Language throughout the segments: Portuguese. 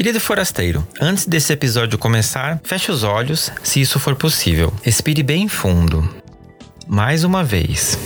Querido forasteiro, antes desse episódio começar, feche os olhos, se isso for possível. Expire bem fundo. Mais uma vez.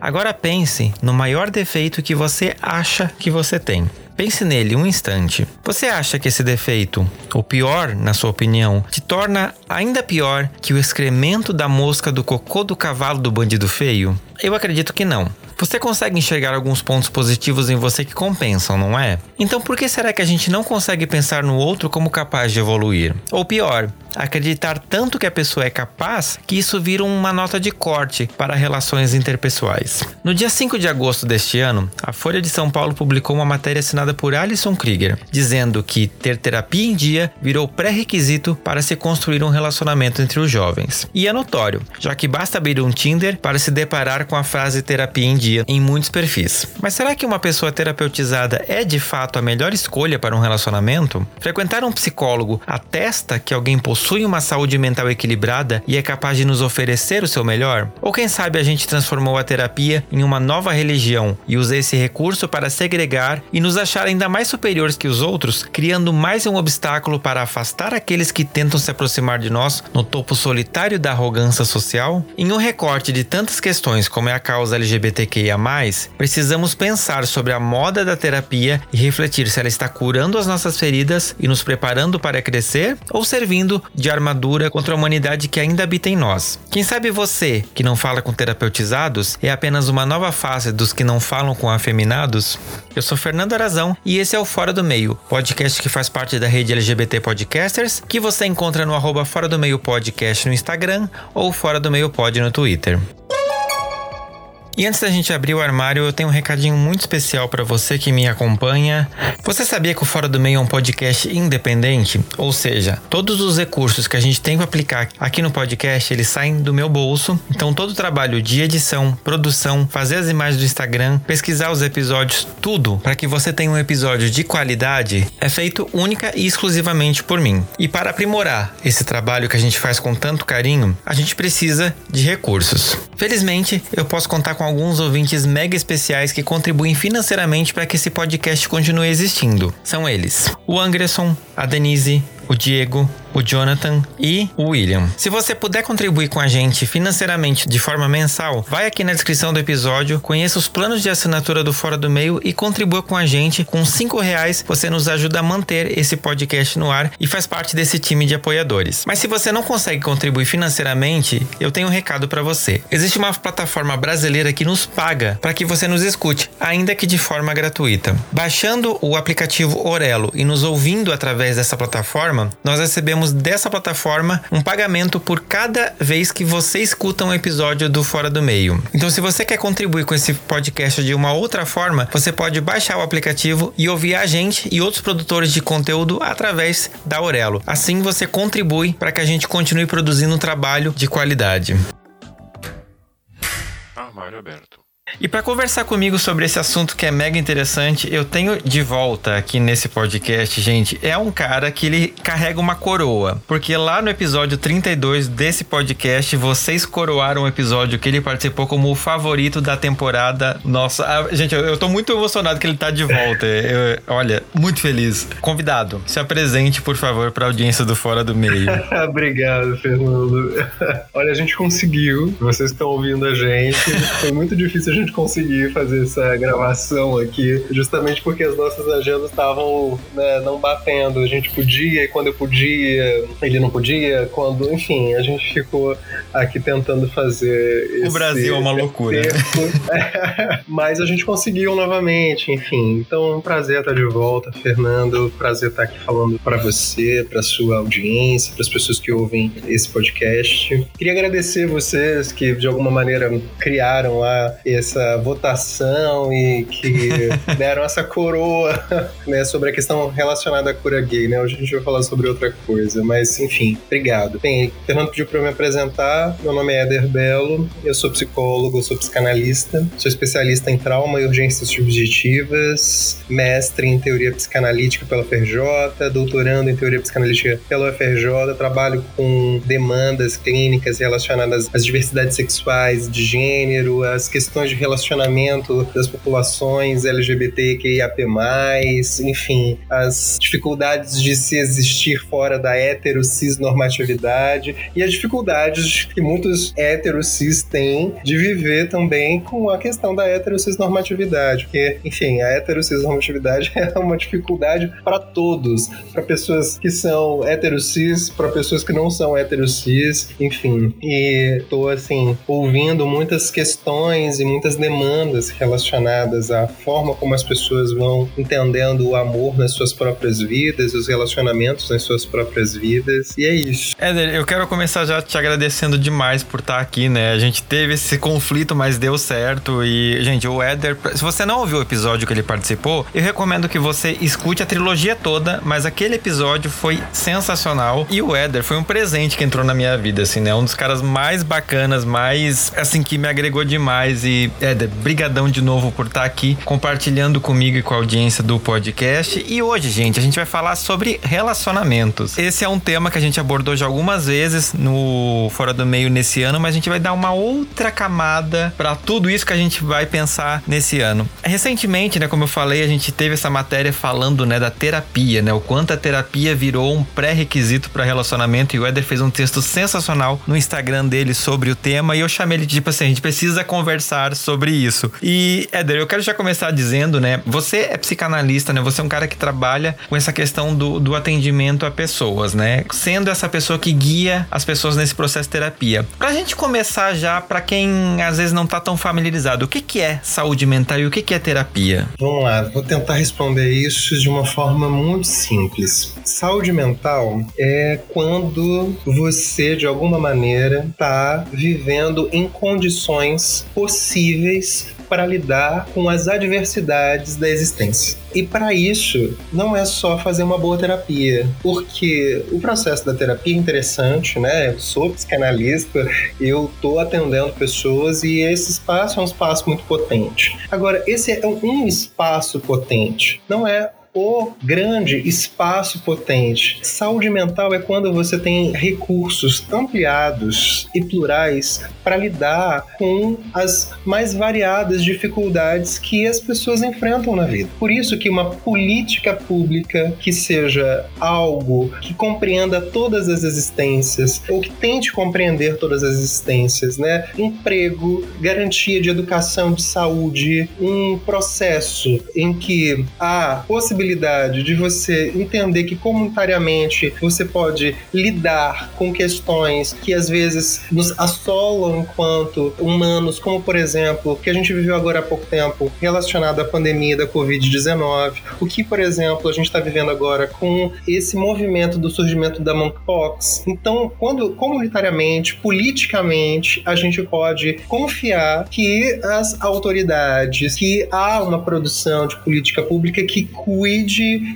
Agora pense no maior defeito que você acha que você tem. Pense nele um instante. Você acha que esse defeito, o pior, na sua opinião, te torna ainda pior que o excremento da mosca do cocô do cavalo do bandido feio? Eu acredito que não. Você consegue enxergar alguns pontos positivos em você que compensam, não é? Então por que será que a gente não consegue pensar no outro como capaz de evoluir? Ou pior, acreditar tanto que a pessoa é capaz que isso vira uma nota de corte para relações interpessoais. No dia 5 de agosto deste ano, a Folha de São Paulo publicou uma matéria assinada por Alison Krieger, dizendo que ter terapia em dia virou pré-requisito para se construir um relacionamento entre os jovens. E é notório, já que basta abrir um Tinder para se deparar com a frase terapia em dia em muitos perfis. Mas será que uma pessoa terapeutizada é de fato a melhor escolha para um relacionamento? Frequentar um psicólogo atesta que alguém possui uma saúde mental equilibrada e é capaz de nos oferecer o seu melhor? Ou quem sabe a gente transformou a terapia em uma nova religião e usa esse recurso para segregar e nos achar ainda mais superiores que os outros, criando mais um obstáculo para afastar aqueles que tentam se aproximar de nós no topo solitário da arrogância social? Em um recorte de tantas questões como é a causa LGBTQIA, precisamos pensar sobre a moda da terapia e refletir se ela está curando as nossas feridas e nos preparando para crescer ou servindo de armadura contra a humanidade que ainda habita em nós. Quem sabe você, que não fala com terapeutizados, é apenas uma nova face dos que não falam com afeminados? Eu sou Fernando Arazão e esse é o Fora do Meio, podcast que faz parte da rede LGBT Podcasters, que você encontra no arroba Fora do Meio Podcast no Instagram ou Fora do Meio Pod no Twitter. E antes da gente abrir o armário, eu tenho um recadinho muito especial para você que me acompanha. Você sabia que o Fora do Meio é um podcast independente? Ou seja, todos os recursos que a gente tem para aplicar aqui no podcast, eles saem do meu bolso. Então todo o trabalho de edição, produção, fazer as imagens do Instagram, pesquisar os episódios, tudo para que você tenha um episódio de qualidade, é feito única e exclusivamente por mim. E para aprimorar esse trabalho que a gente faz com tanto carinho, a gente precisa de recursos. Felizmente, eu posso contar com alguns ouvintes mega especiais que contribuem financeiramente para que esse podcast continue existindo. São eles: o Anderson, a Denise, o Diego, o Jonathan e o William. Se você puder contribuir com a gente financeiramente de forma mensal, vai aqui na descrição do episódio, conheça os planos de assinatura do Fora do Meio e contribua com a gente. Com cinco reais você nos ajuda a manter esse podcast no ar e faz parte desse time de apoiadores. Mas se você não consegue contribuir financeiramente, eu tenho um recado para você. Existe uma plataforma brasileira que nos paga para que você nos escute, ainda que de forma gratuita. Baixando o aplicativo Orelo e nos ouvindo através dessa plataforma, nós recebemos dessa plataforma um pagamento por cada vez que você escuta um episódio do Fora do Meio. Então, se você quer contribuir com esse podcast de uma outra forma, você pode baixar o aplicativo e ouvir a gente e outros produtores de conteúdo através da Aurelo. Assim, você contribui para que a gente continue produzindo um trabalho de qualidade. Armário aberto. E para conversar comigo sobre esse assunto que é mega interessante, eu tenho de volta aqui nesse podcast, gente, é um cara que ele carrega uma coroa. Porque lá no episódio 32 desse podcast, vocês coroaram o episódio que ele participou como o favorito da temporada. Nossa, ah, gente, eu, eu tô muito emocionado que ele tá de volta. Eu, olha, muito feliz. Convidado, se apresente, por favor, para a audiência do Fora do Meio. Obrigado, Fernando. olha, a gente conseguiu. Vocês estão ouvindo a gente. Foi muito difícil a gente gente conseguir fazer essa gravação aqui, justamente porque as nossas agendas estavam né, não batendo. A gente podia e quando eu podia, ele não podia. Quando, enfim, a gente ficou aqui tentando fazer. O Brasil é uma loucura. Mas a gente conseguiu novamente, enfim. Então, é um prazer estar de volta, Fernando. Prazer estar aqui falando para você, para sua audiência, para as pessoas que ouvem esse podcast. Queria agradecer vocês que de alguma maneira criaram lá esse essa votação e que deram essa coroa né, sobre a questão relacionada à cura gay, né? Hoje a gente vai falar sobre outra coisa, mas enfim, obrigado. Bem, Fernando pediu para eu me apresentar. Meu nome é Éder Belo, eu sou psicólogo, sou psicanalista, sou especialista em trauma e urgências subjetivas, mestre em teoria psicanalítica pela FRJ, doutorando em teoria psicanalítica pela UFRJ, trabalho com demandas clínicas relacionadas às diversidades sexuais, de gênero, às questões de relacionamento das populações LGBTQIAP+, enfim, as dificuldades de se existir fora da hetero cis normatividade e as dificuldades que muitos héteros cis têm de viver também com a questão da hetero cis normatividade, porque, enfim, a hetero cis normatividade é uma dificuldade para todos, para pessoas que são hétero cis, para pessoas que não são hétero cis, enfim. E tô assim ouvindo muitas questões e muitas demandas relacionadas à forma como as pessoas vão entendendo o amor nas suas próprias vidas, os relacionamentos nas suas próprias vidas. E é isso. Éder, eu quero começar já te agradecendo demais por estar aqui, né? A gente teve esse conflito, mas deu certo. E, gente, o Éder, se você não ouviu o episódio que ele participou, eu recomendo que você escute a trilogia toda, mas aquele episódio foi sensacional. E o Éder foi um presente que entrou na minha vida, assim, né? Um dos caras mais bacanas, mais, assim, que me agregou demais. E, Éder, brigadão de novo por estar aqui compartilhando comigo e com a audiência do podcast. E hoje, gente, a gente vai falar sobre relacionamentos. Esse é um tema que a gente abordou já algumas vezes no Fora do Meio nesse ano, mas a gente vai dar uma outra camada para tudo isso que a gente vai pensar nesse ano. Recentemente, né, como eu falei, a gente teve essa matéria falando, né, da terapia, né, o quanto a terapia virou um pré-requisito para relacionamento e o Eder fez um texto sensacional no Instagram dele sobre o tema e eu chamei ele de tipo assim, a gente precisa conversar sobre isso. E Eder, eu quero já começar dizendo, né, você é psicanalista, né, você é um cara que trabalha com essa questão do, do atendimento a pessoas, né, sendo essa pessoa que guia as pessoas nesse processo de terapia. Pra gente começar já, para quem às vezes não tá tão familiarizado, o que que é saúde mental e o que que é terapia? Vamos lá, vou tentar responder isso de uma forma muito simples. Saúde mental é quando você, de alguma maneira, está vivendo em condições possíveis para lidar com as adversidades da existência. E para isso, não é só fazer uma boa terapia, porque o processo da terapia é interessante, né? Eu sou psicanalista, eu tô atendendo pessoas e esse espaço é um espaço muito potente. Agora, esse é um espaço potente, não é o grande espaço potente. Saúde mental é quando você tem recursos ampliados e plurais para lidar com as mais variadas dificuldades que as pessoas enfrentam na vida. Por isso que uma política pública que seja algo que compreenda todas as existências ou que tente compreender todas as existências, né? Emprego, garantia de educação, de saúde, um processo em que há possibilidade possibilidade de você entender que comunitariamente você pode lidar com questões que às vezes nos assolam enquanto humanos, como por exemplo, que a gente viveu agora há pouco tempo relacionado à pandemia da Covid-19, o que, por exemplo, a gente está vivendo agora com esse movimento do surgimento da monkeypox. Então, quando comunitariamente, politicamente, a gente pode confiar que as autoridades, que há uma produção de política pública que cuide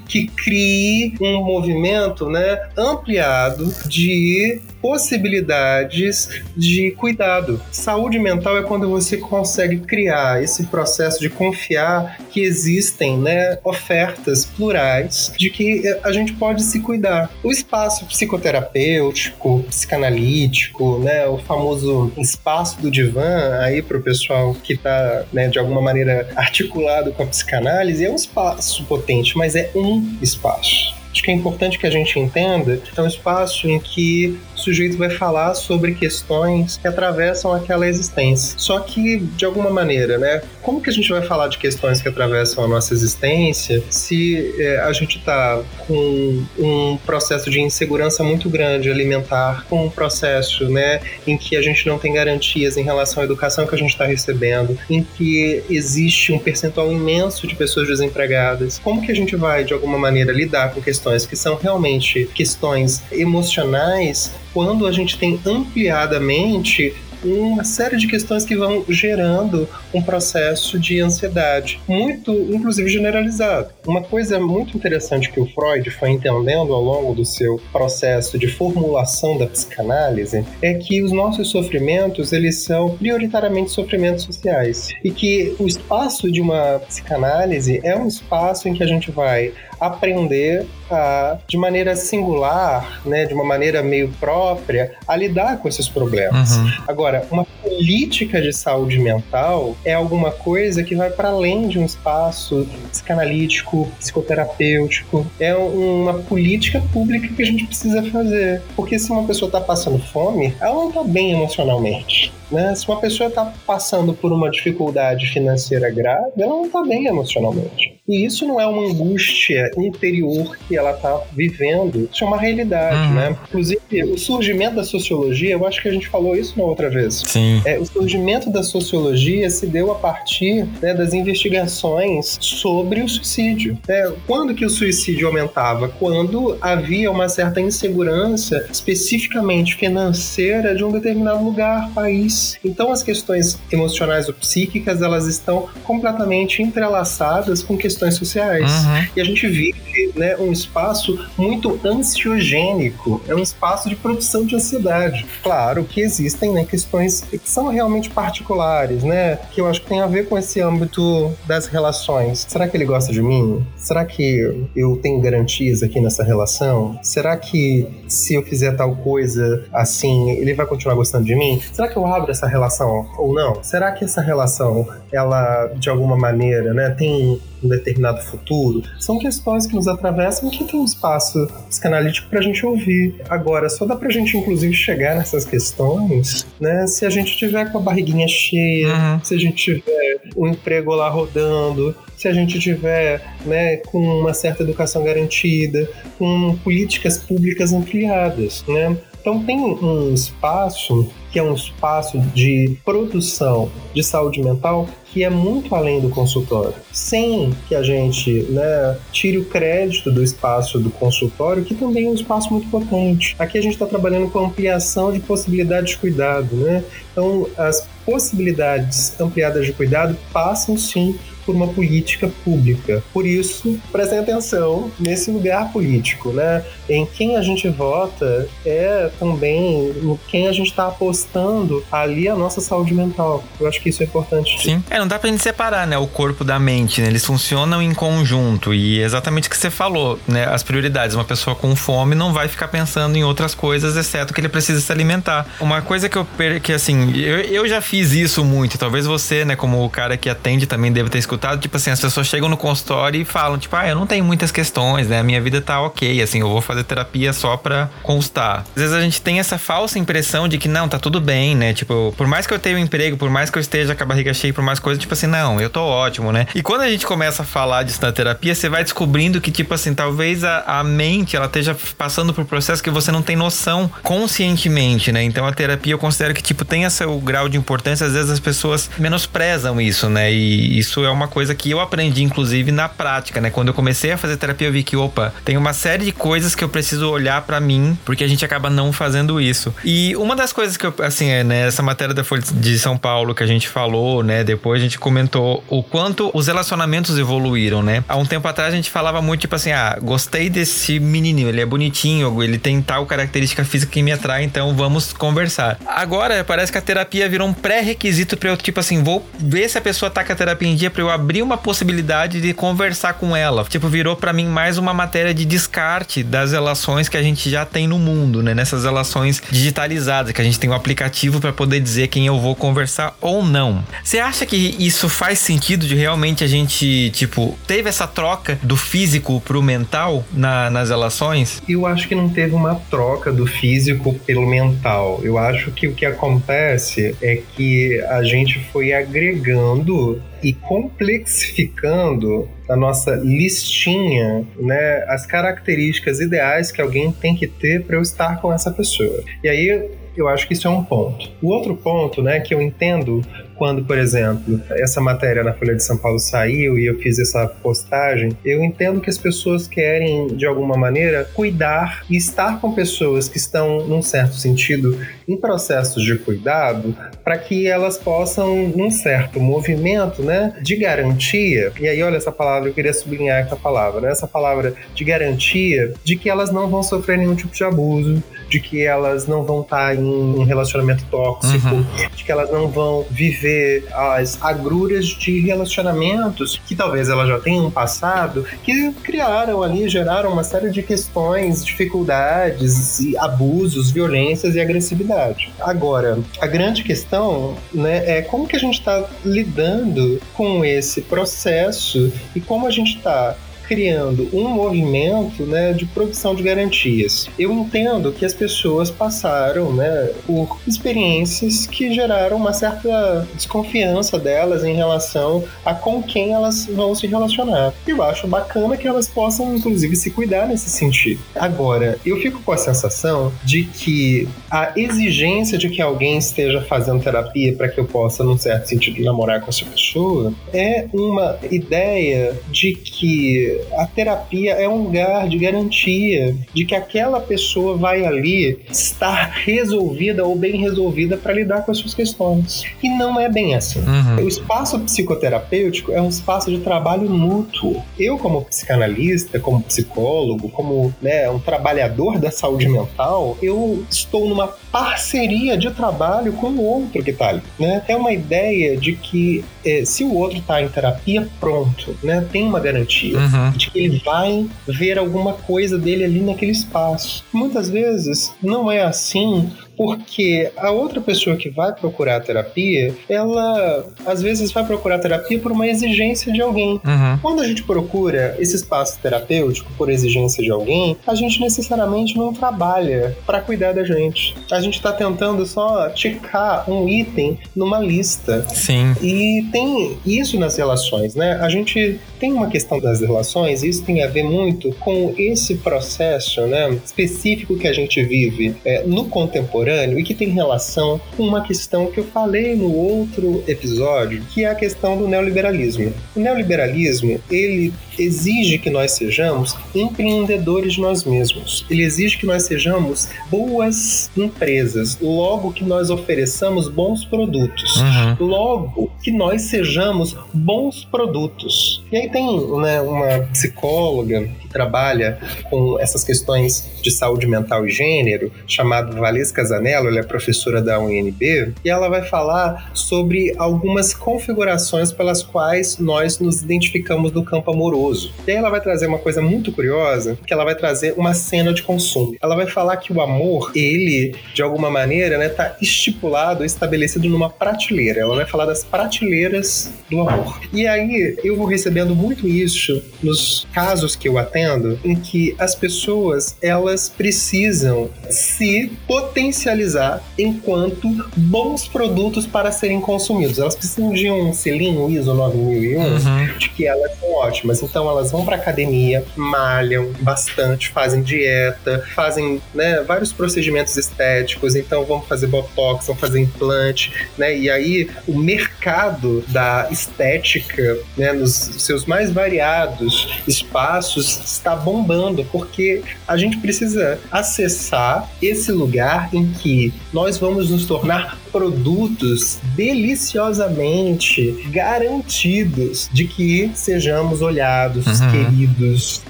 que crie um movimento né, ampliado de possibilidades de cuidado. Saúde mental é quando você consegue criar esse processo de confiar que existem né, ofertas plurais de que a gente pode se cuidar. O espaço psicoterapêutico, psicanalítico, né, o famoso espaço do divã aí para o pessoal que está né, de alguma maneira articulado com a psicanálise é um espaço potente, mas é um espaço. Acho que é importante que a gente entenda que é um espaço em que o sujeito vai falar sobre questões que atravessam aquela existência. Só que, de alguma maneira, né? Como que a gente vai falar de questões que atravessam a nossa existência se é, a gente está com um processo de insegurança muito grande alimentar, com um processo, né, em que a gente não tem garantias em relação à educação que a gente está recebendo, em que existe um percentual imenso de pessoas desempregadas? Como que a gente vai, de alguma maneira, lidar com questões questões que são realmente questões emocionais, quando a gente tem ampliadamente uma série de questões que vão gerando um processo de ansiedade, muito, inclusive, generalizado. Uma coisa muito interessante que o Freud foi entendendo ao longo do seu processo de formulação da psicanálise é que os nossos sofrimentos, eles são prioritariamente sofrimentos sociais e que o espaço de uma psicanálise é um espaço em que a gente vai aprender a, de maneira singular, né, de uma maneira meio própria, a lidar com esses problemas. Uhum. Agora, uma política de saúde mental é alguma coisa que vai para além de um espaço psicanalítico, psicoterapêutico. É uma política pública que a gente precisa fazer. Porque se uma pessoa está passando fome, ela não está bem emocionalmente. Né? Se uma pessoa está passando por uma dificuldade financeira grave, ela não está bem emocionalmente. E isso não é uma angústia interior que ela está vivendo, isso é uma realidade, uhum. né? Inclusive, o surgimento da sociologia, eu acho que a gente falou isso na outra vez. Sim. É, o surgimento da sociologia se deu a partir né, das investigações sobre o suicídio. É, quando que o suicídio aumentava? Quando havia uma certa insegurança, especificamente financeira, de um determinado lugar, país. Então, as questões emocionais ou psíquicas, elas estão completamente entrelaçadas com questões questões sociais. Uhum. E a gente vive né, um espaço muito ansiogênico, é um espaço de produção de ansiedade. Claro que existem né, questões que são realmente particulares, né? Que eu acho que tem a ver com esse âmbito das relações. Será que ele gosta de mim? Será que eu tenho garantias aqui nessa relação? Será que se eu fizer tal coisa assim, ele vai continuar gostando de mim? Será que eu abro essa relação ou não? Será que essa relação, ela de alguma maneira, né, tem um determinado futuro, são questões que nos atravessam que tem um espaço psicanalítico para a gente ouvir. Agora, só dá para a gente, inclusive, chegar nessas questões, né, se a gente tiver com a barriguinha cheia, uhum. se a gente tiver o um emprego lá rodando, se a gente tiver né, com uma certa educação garantida, com políticas públicas ampliadas, né? Então tem um espaço que é um espaço de produção de saúde mental que é muito além do consultório. Sem que a gente né, tire o crédito do espaço do consultório, que também é um espaço muito potente. Aqui a gente está trabalhando com ampliação de possibilidades de cuidado. Né? Então, as possibilidades ampliadas de cuidado passam sim por uma política pública. Por isso, prestem atenção nesse lugar político, né? Em quem a gente vota é também em quem a gente está apostando ali a nossa saúde mental. Eu acho que isso é importante. Sim. É, não dá pra gente separar, né, o corpo da mente, né? Eles funcionam em conjunto e é exatamente o que você falou, né? As prioridades. Uma pessoa com fome não vai ficar pensando em outras coisas, exceto que ele precisa se alimentar. Uma coisa que eu que assim, eu, eu já fiz isso muito, talvez você, né, como o cara que atende também deve ter escutado, tipo assim, as pessoas chegam no consultório e falam, tipo, ah, eu não tenho muitas questões, né? A minha vida tá ok, assim, eu vou fazer terapia só pra constar. Às vezes a gente tem essa falsa impressão de que não, tá tudo bem, né? Tipo, por mais que eu tenha um emprego, por mais que eu esteja com a barriga cheia, por mais coisas, tipo assim, não, eu tô ótimo, né? E quando a gente começa a falar disso na terapia, você vai descobrindo que, tipo assim, talvez a, a mente, ela esteja passando por um processo que você não tem noção conscientemente, né? Então a terapia eu considero que, tipo, tem esse grau de importância, às vezes as pessoas menosprezam isso, né? E isso é uma coisa que eu aprendi, inclusive, na prática, né? Quando eu comecei a fazer terapia, eu vi que, opa, tem uma série de coisas que eu preciso olhar para mim, porque a gente acaba não fazendo isso. E uma das coisas que eu, assim, é, né, essa matéria da Folha de São Paulo que a gente falou, né? Depois a gente comentou o quanto os relacionamentos evoluíram, né? Há um tempo atrás a gente falava muito, tipo assim, ah, gostei desse menininho, ele é bonitinho, ele tem tal característica física que me atrai, então vamos conversar. Agora parece que a terapia virou um pré-requisito para eu, tipo assim, vou ver se a pessoa tá com a terapia em dia para eu abrir uma possibilidade de conversar com ela. Tipo, virou para mim mais uma matéria de descarte das relações que a gente já tem no mundo, né? Nessas relações digitalizadas, que a gente tem um aplicativo para poder dizer quem eu vou conversar ou não. Você acha que isso faz sentido de realmente a gente, tipo, teve essa troca do físico pro mental na, nas relações? Eu acho que não teve uma troca do físico pelo mental. Eu acho que o que acontece é que a gente foi agregando e complexificando a nossa listinha, né, as características ideais que alguém tem que ter para eu estar com essa pessoa. E aí eu acho que isso é um ponto. O outro ponto, né, que eu entendo quando, por exemplo, essa matéria na Folha de São Paulo saiu e eu fiz essa postagem, eu entendo que as pessoas querem, de alguma maneira, cuidar e estar com pessoas que estão, num certo sentido, em processos de cuidado para que elas possam, num certo movimento né, de garantia, e aí olha essa palavra, eu queria sublinhar essa palavra, né, essa palavra de garantia de que elas não vão sofrer nenhum tipo de abuso, de que elas não vão estar em um relacionamento tóxico, uhum. de que elas não vão viver as agruras de relacionamentos que talvez elas já tenham passado, que criaram ali, geraram uma série de questões, dificuldades, abusos, violências e agressividade. Agora, a grande questão né, é como que a gente está lidando com esse processo e como a gente está criando um movimento né, de produção de garantias. Eu entendo que as pessoas passaram né, por experiências que geraram uma certa desconfiança delas em relação a com quem elas vão se relacionar. Eu acho bacana que elas possam, inclusive, se cuidar nesse sentido. Agora, eu fico com a sensação de que a exigência de que alguém esteja fazendo terapia para que eu possa, num certo sentido, namorar com essa pessoa é uma ideia de que a terapia é um lugar de garantia de que aquela pessoa vai ali estar resolvida ou bem resolvida para lidar com as suas questões. E não é bem assim. Uhum. O espaço psicoterapêutico é um espaço de trabalho mútuo. Eu, como psicanalista, como psicólogo, como né, um trabalhador da saúde mental, eu estou numa parceria de trabalho com o outro que está ali. Né? É uma ideia de que é, se o outro está em terapia, pronto, né? tem uma garantia. Uhum de que ele vai ver alguma coisa dele ali naquele espaço. Muitas vezes não é assim porque a outra pessoa que vai procurar terapia, ela às vezes vai procurar terapia por uma exigência de alguém. Uhum. Quando a gente procura esse espaço terapêutico por exigência de alguém, a gente necessariamente não trabalha para cuidar da gente. A gente está tentando só ticar um item numa lista. Sim. E tem isso nas relações, né? A gente tem uma questão das relações, isso tem a ver muito com esse processo, né, específico que a gente vive é, no contemporâneo e que tem relação com uma questão que eu falei no outro episódio, que é a questão do neoliberalismo. O neoliberalismo, ele exige que nós sejamos empreendedores de nós mesmos. Ele exige que nós sejamos boas empresas, logo que nós ofereçamos bons produtos, uhum. logo que nós sejamos bons produtos. E aí tem né, uma psicóloga trabalha com essas questões de saúde mental e gênero, chamado Valesca Casanello, ela é professora da UNB, e ela vai falar sobre algumas configurações pelas quais nós nos identificamos no campo amoroso. E aí ela vai trazer uma coisa muito curiosa, que ela vai trazer uma cena de consumo. Ela vai falar que o amor, ele, de alguma maneira, né, tá estipulado, estabelecido numa prateleira. Ela vai falar das prateleiras do amor. E aí eu vou recebendo muito isso nos casos que eu atendo em que as pessoas elas precisam se potencializar enquanto bons produtos para serem consumidos. Elas precisam de um selinho ISO 9001 uhum. de que elas são ótimas. Então elas vão para academia, malham bastante, fazem dieta, fazem né, vários procedimentos estéticos. Então vão fazer botox, vão fazer implante, né? E aí o mercado da estética, né, nos seus mais variados espaços está bombando, porque a gente precisa acessar esse lugar em que nós vamos nos tornar produtos deliciosamente garantidos de que sejamos olhados, uhum. queridos,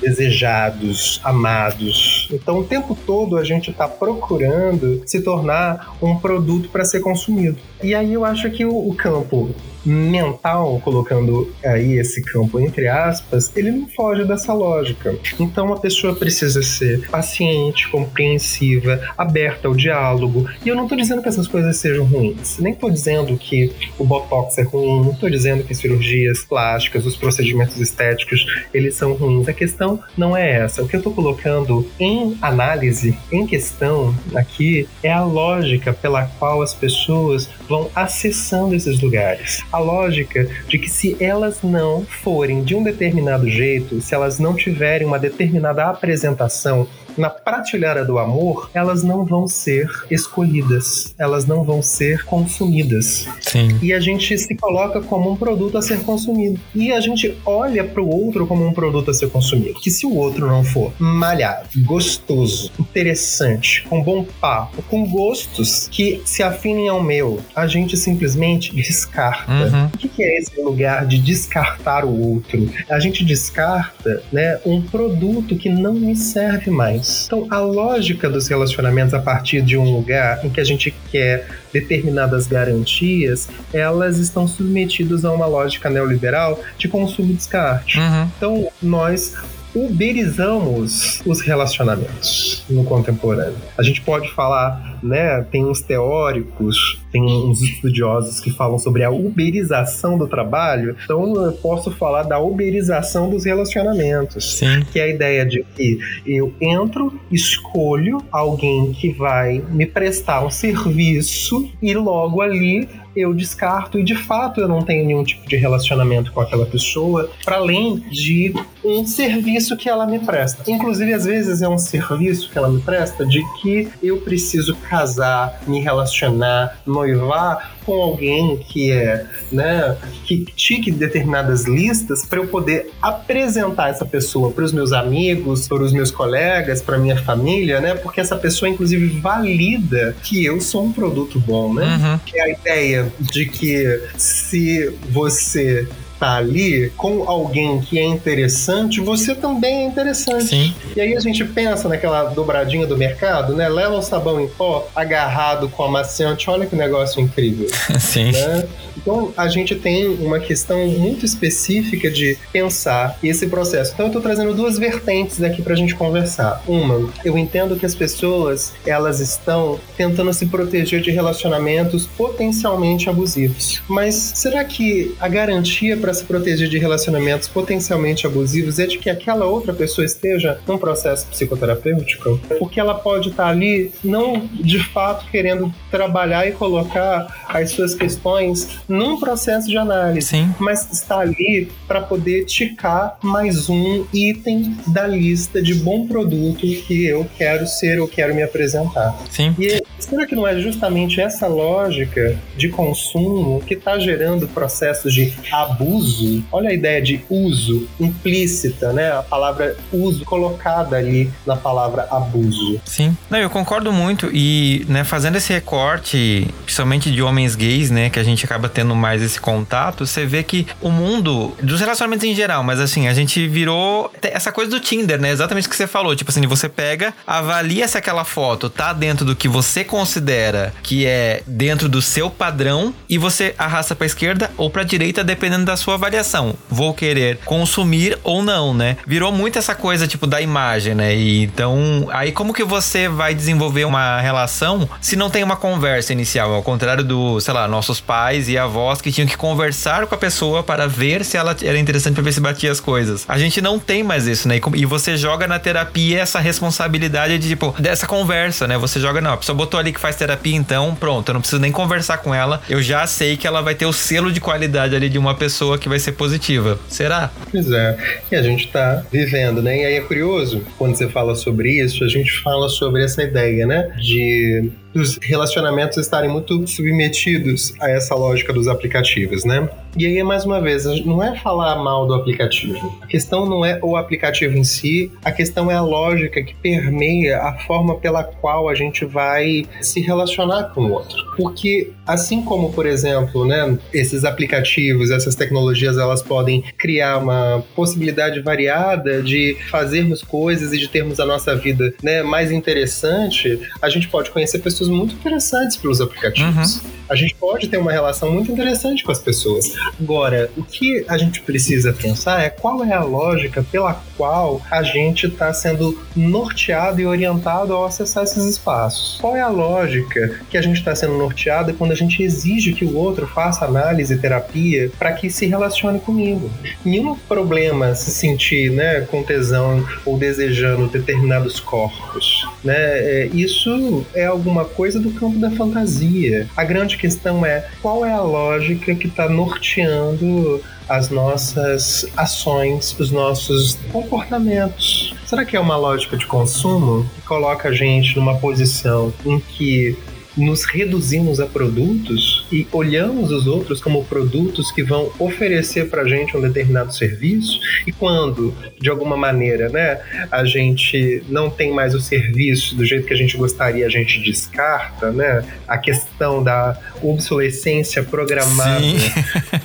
desejados, amados. Então, o tempo todo a gente está procurando se tornar um produto para ser consumido. E aí eu acho que o, o campo mental, colocando aí esse campo entre aspas, ele não foge dessa lógica. Então a pessoa precisa ser paciente, compreensiva, aberta ao diálogo. E eu não estou dizendo que essas coisas sejam ruins. Nem estou dizendo que o botox é ruim, não estou dizendo que cirurgias plásticas, os procedimentos estéticos, eles são ruins. A questão não é essa. O que eu estou colocando em análise, em questão aqui, é a lógica pela qual as pessoas vão acessando esses lugares. a lógica de que se elas não forem de um determinado jeito, se elas não tiverem uma determinada apresentação na prateleira do amor, elas não vão ser escolhidas, elas não vão ser consumidas. Sim. E a gente se coloca como um produto a ser consumido. E a gente olha para o outro como um produto a ser consumido. Que se o outro não for malhado, gostoso, interessante, com bom papo, com gostos que se afinem ao meu, a gente simplesmente descarta. Uhum. O que, é esse lugar de descartar o outro? A gente descarta, né, um produto que não me serve mais. Então, a lógica dos relacionamentos a partir de um lugar em que a gente quer determinadas garantias, elas estão submetidas a uma lógica neoliberal de consumo e descarte. Uhum. Então, nós uberizamos os relacionamentos no contemporâneo. A gente pode falar, né, tem uns teóricos, tem uns estudiosos que falam sobre a uberização do trabalho, então eu posso falar da uberização dos relacionamentos. Sim. Que é a ideia de que eu entro, escolho alguém que vai me prestar um serviço e logo ali eu descarto e de fato eu não tenho nenhum tipo de relacionamento com aquela pessoa para além de um serviço que ela me presta. Inclusive às vezes é um serviço que ela me presta de que eu preciso casar, me relacionar, noivar com alguém que é, né, que tique determinadas listas para eu poder apresentar essa pessoa para os meus amigos, para os meus colegas, para minha família, né? Porque essa pessoa inclusive valida que eu sou um produto bom, né? Uhum. Que é a ideia de que se você tá ali com alguém que é interessante, você também é interessante. Sim. E aí a gente pensa naquela dobradinha do mercado, né? Leva o sabão em pó agarrado com amaciante, olha que negócio incrível. Sim. né? Então a gente tem uma questão muito específica de pensar esse processo. Então eu estou trazendo duas vertentes aqui para a gente conversar. Uma, eu entendo que as pessoas elas estão tentando se proteger de relacionamentos potencialmente abusivos. Mas será que a garantia para se proteger de relacionamentos potencialmente abusivos é de que aquela outra pessoa esteja num processo psicoterapêutico? Porque ela pode estar ali não de fato querendo trabalhar e colocar as suas questões num processo de análise, Sim. mas está ali para poder ticar mais um item da lista de bom produto que eu quero ser ou quero me apresentar. Sim. E será que não é justamente essa lógica de consumo que está gerando processos de abuso? Olha a ideia de uso implícita, né? A palavra uso colocada ali na palavra abuso. Sim. Não, eu concordo muito. E, né, fazendo esse recorte, principalmente de homens gays, né, que a gente acaba tendo mais esse contato, você vê que o mundo, dos relacionamentos em geral, mas assim, a gente virou essa coisa do Tinder, né? Exatamente o que você falou. Tipo assim, você pega, avalia se aquela foto tá dentro do que você considera que é dentro do seu padrão e você arrasta pra esquerda ou pra direita, dependendo da sua avaliação. Vou querer consumir ou não, né? Virou muito essa coisa, tipo, da imagem, né? E então, aí como que você vai desenvolver uma relação se não tem uma conversa inicial? Ao contrário do, sei lá, nossos pais e avós que tinham que conversar com a pessoa para ver se ela era interessante pra ver se batia as coisas. A gente não tem mais isso, né? E você joga na terapia essa responsabilidade de, tipo, dessa conversa, né? Você joga, não, a pessoa botou ali que faz terapia, então pronto, eu não preciso nem conversar com ela. Eu já sei que ela vai ter o selo de qualidade ali de uma pessoa que vai ser positiva. Será? Pois é. E a gente tá vivendo, né? E aí é curioso, quando você fala sobre isso, a gente fala sobre essa ideia, né? De dos relacionamentos estarem muito submetidos a essa lógica dos aplicativos, né? E aí, mais uma vez, não é falar mal do aplicativo. A questão não é o aplicativo em si, a questão é a lógica que permeia a forma pela qual a gente vai se relacionar com o outro. Porque, assim como, por exemplo, né, esses aplicativos, essas tecnologias, elas podem criar uma possibilidade variada de fazermos coisas e de termos a nossa vida né, mais interessante, a gente pode conhecer pessoas muito interessantes pelos aplicativos. A gente pode ter uma relação muito interessante com as pessoas. Agora, o que a gente precisa pensar é qual é a lógica pela qual a gente está sendo norteado e orientado ao acessar esses espaços. Qual é a lógica que a gente está sendo norteado quando a gente exige que o outro faça análise e terapia para que se relacione comigo? Nenhum problema se sentir né, com tesão ou desejando determinados corpos. Né? É, Isso é alguma coisa do campo da fantasia. A grande questão é qual é a lógica que está norteando as nossas ações, os nossos comportamentos. Será que é uma lógica de consumo que coloca a gente numa posição em que nos reduzimos a produtos e olhamos os outros como produtos que vão oferecer para a gente um determinado serviço e quando, de alguma maneira, né, a gente não tem mais o serviço do jeito que a gente gostaria, a gente descarta, né, a questão da obsolescência programada.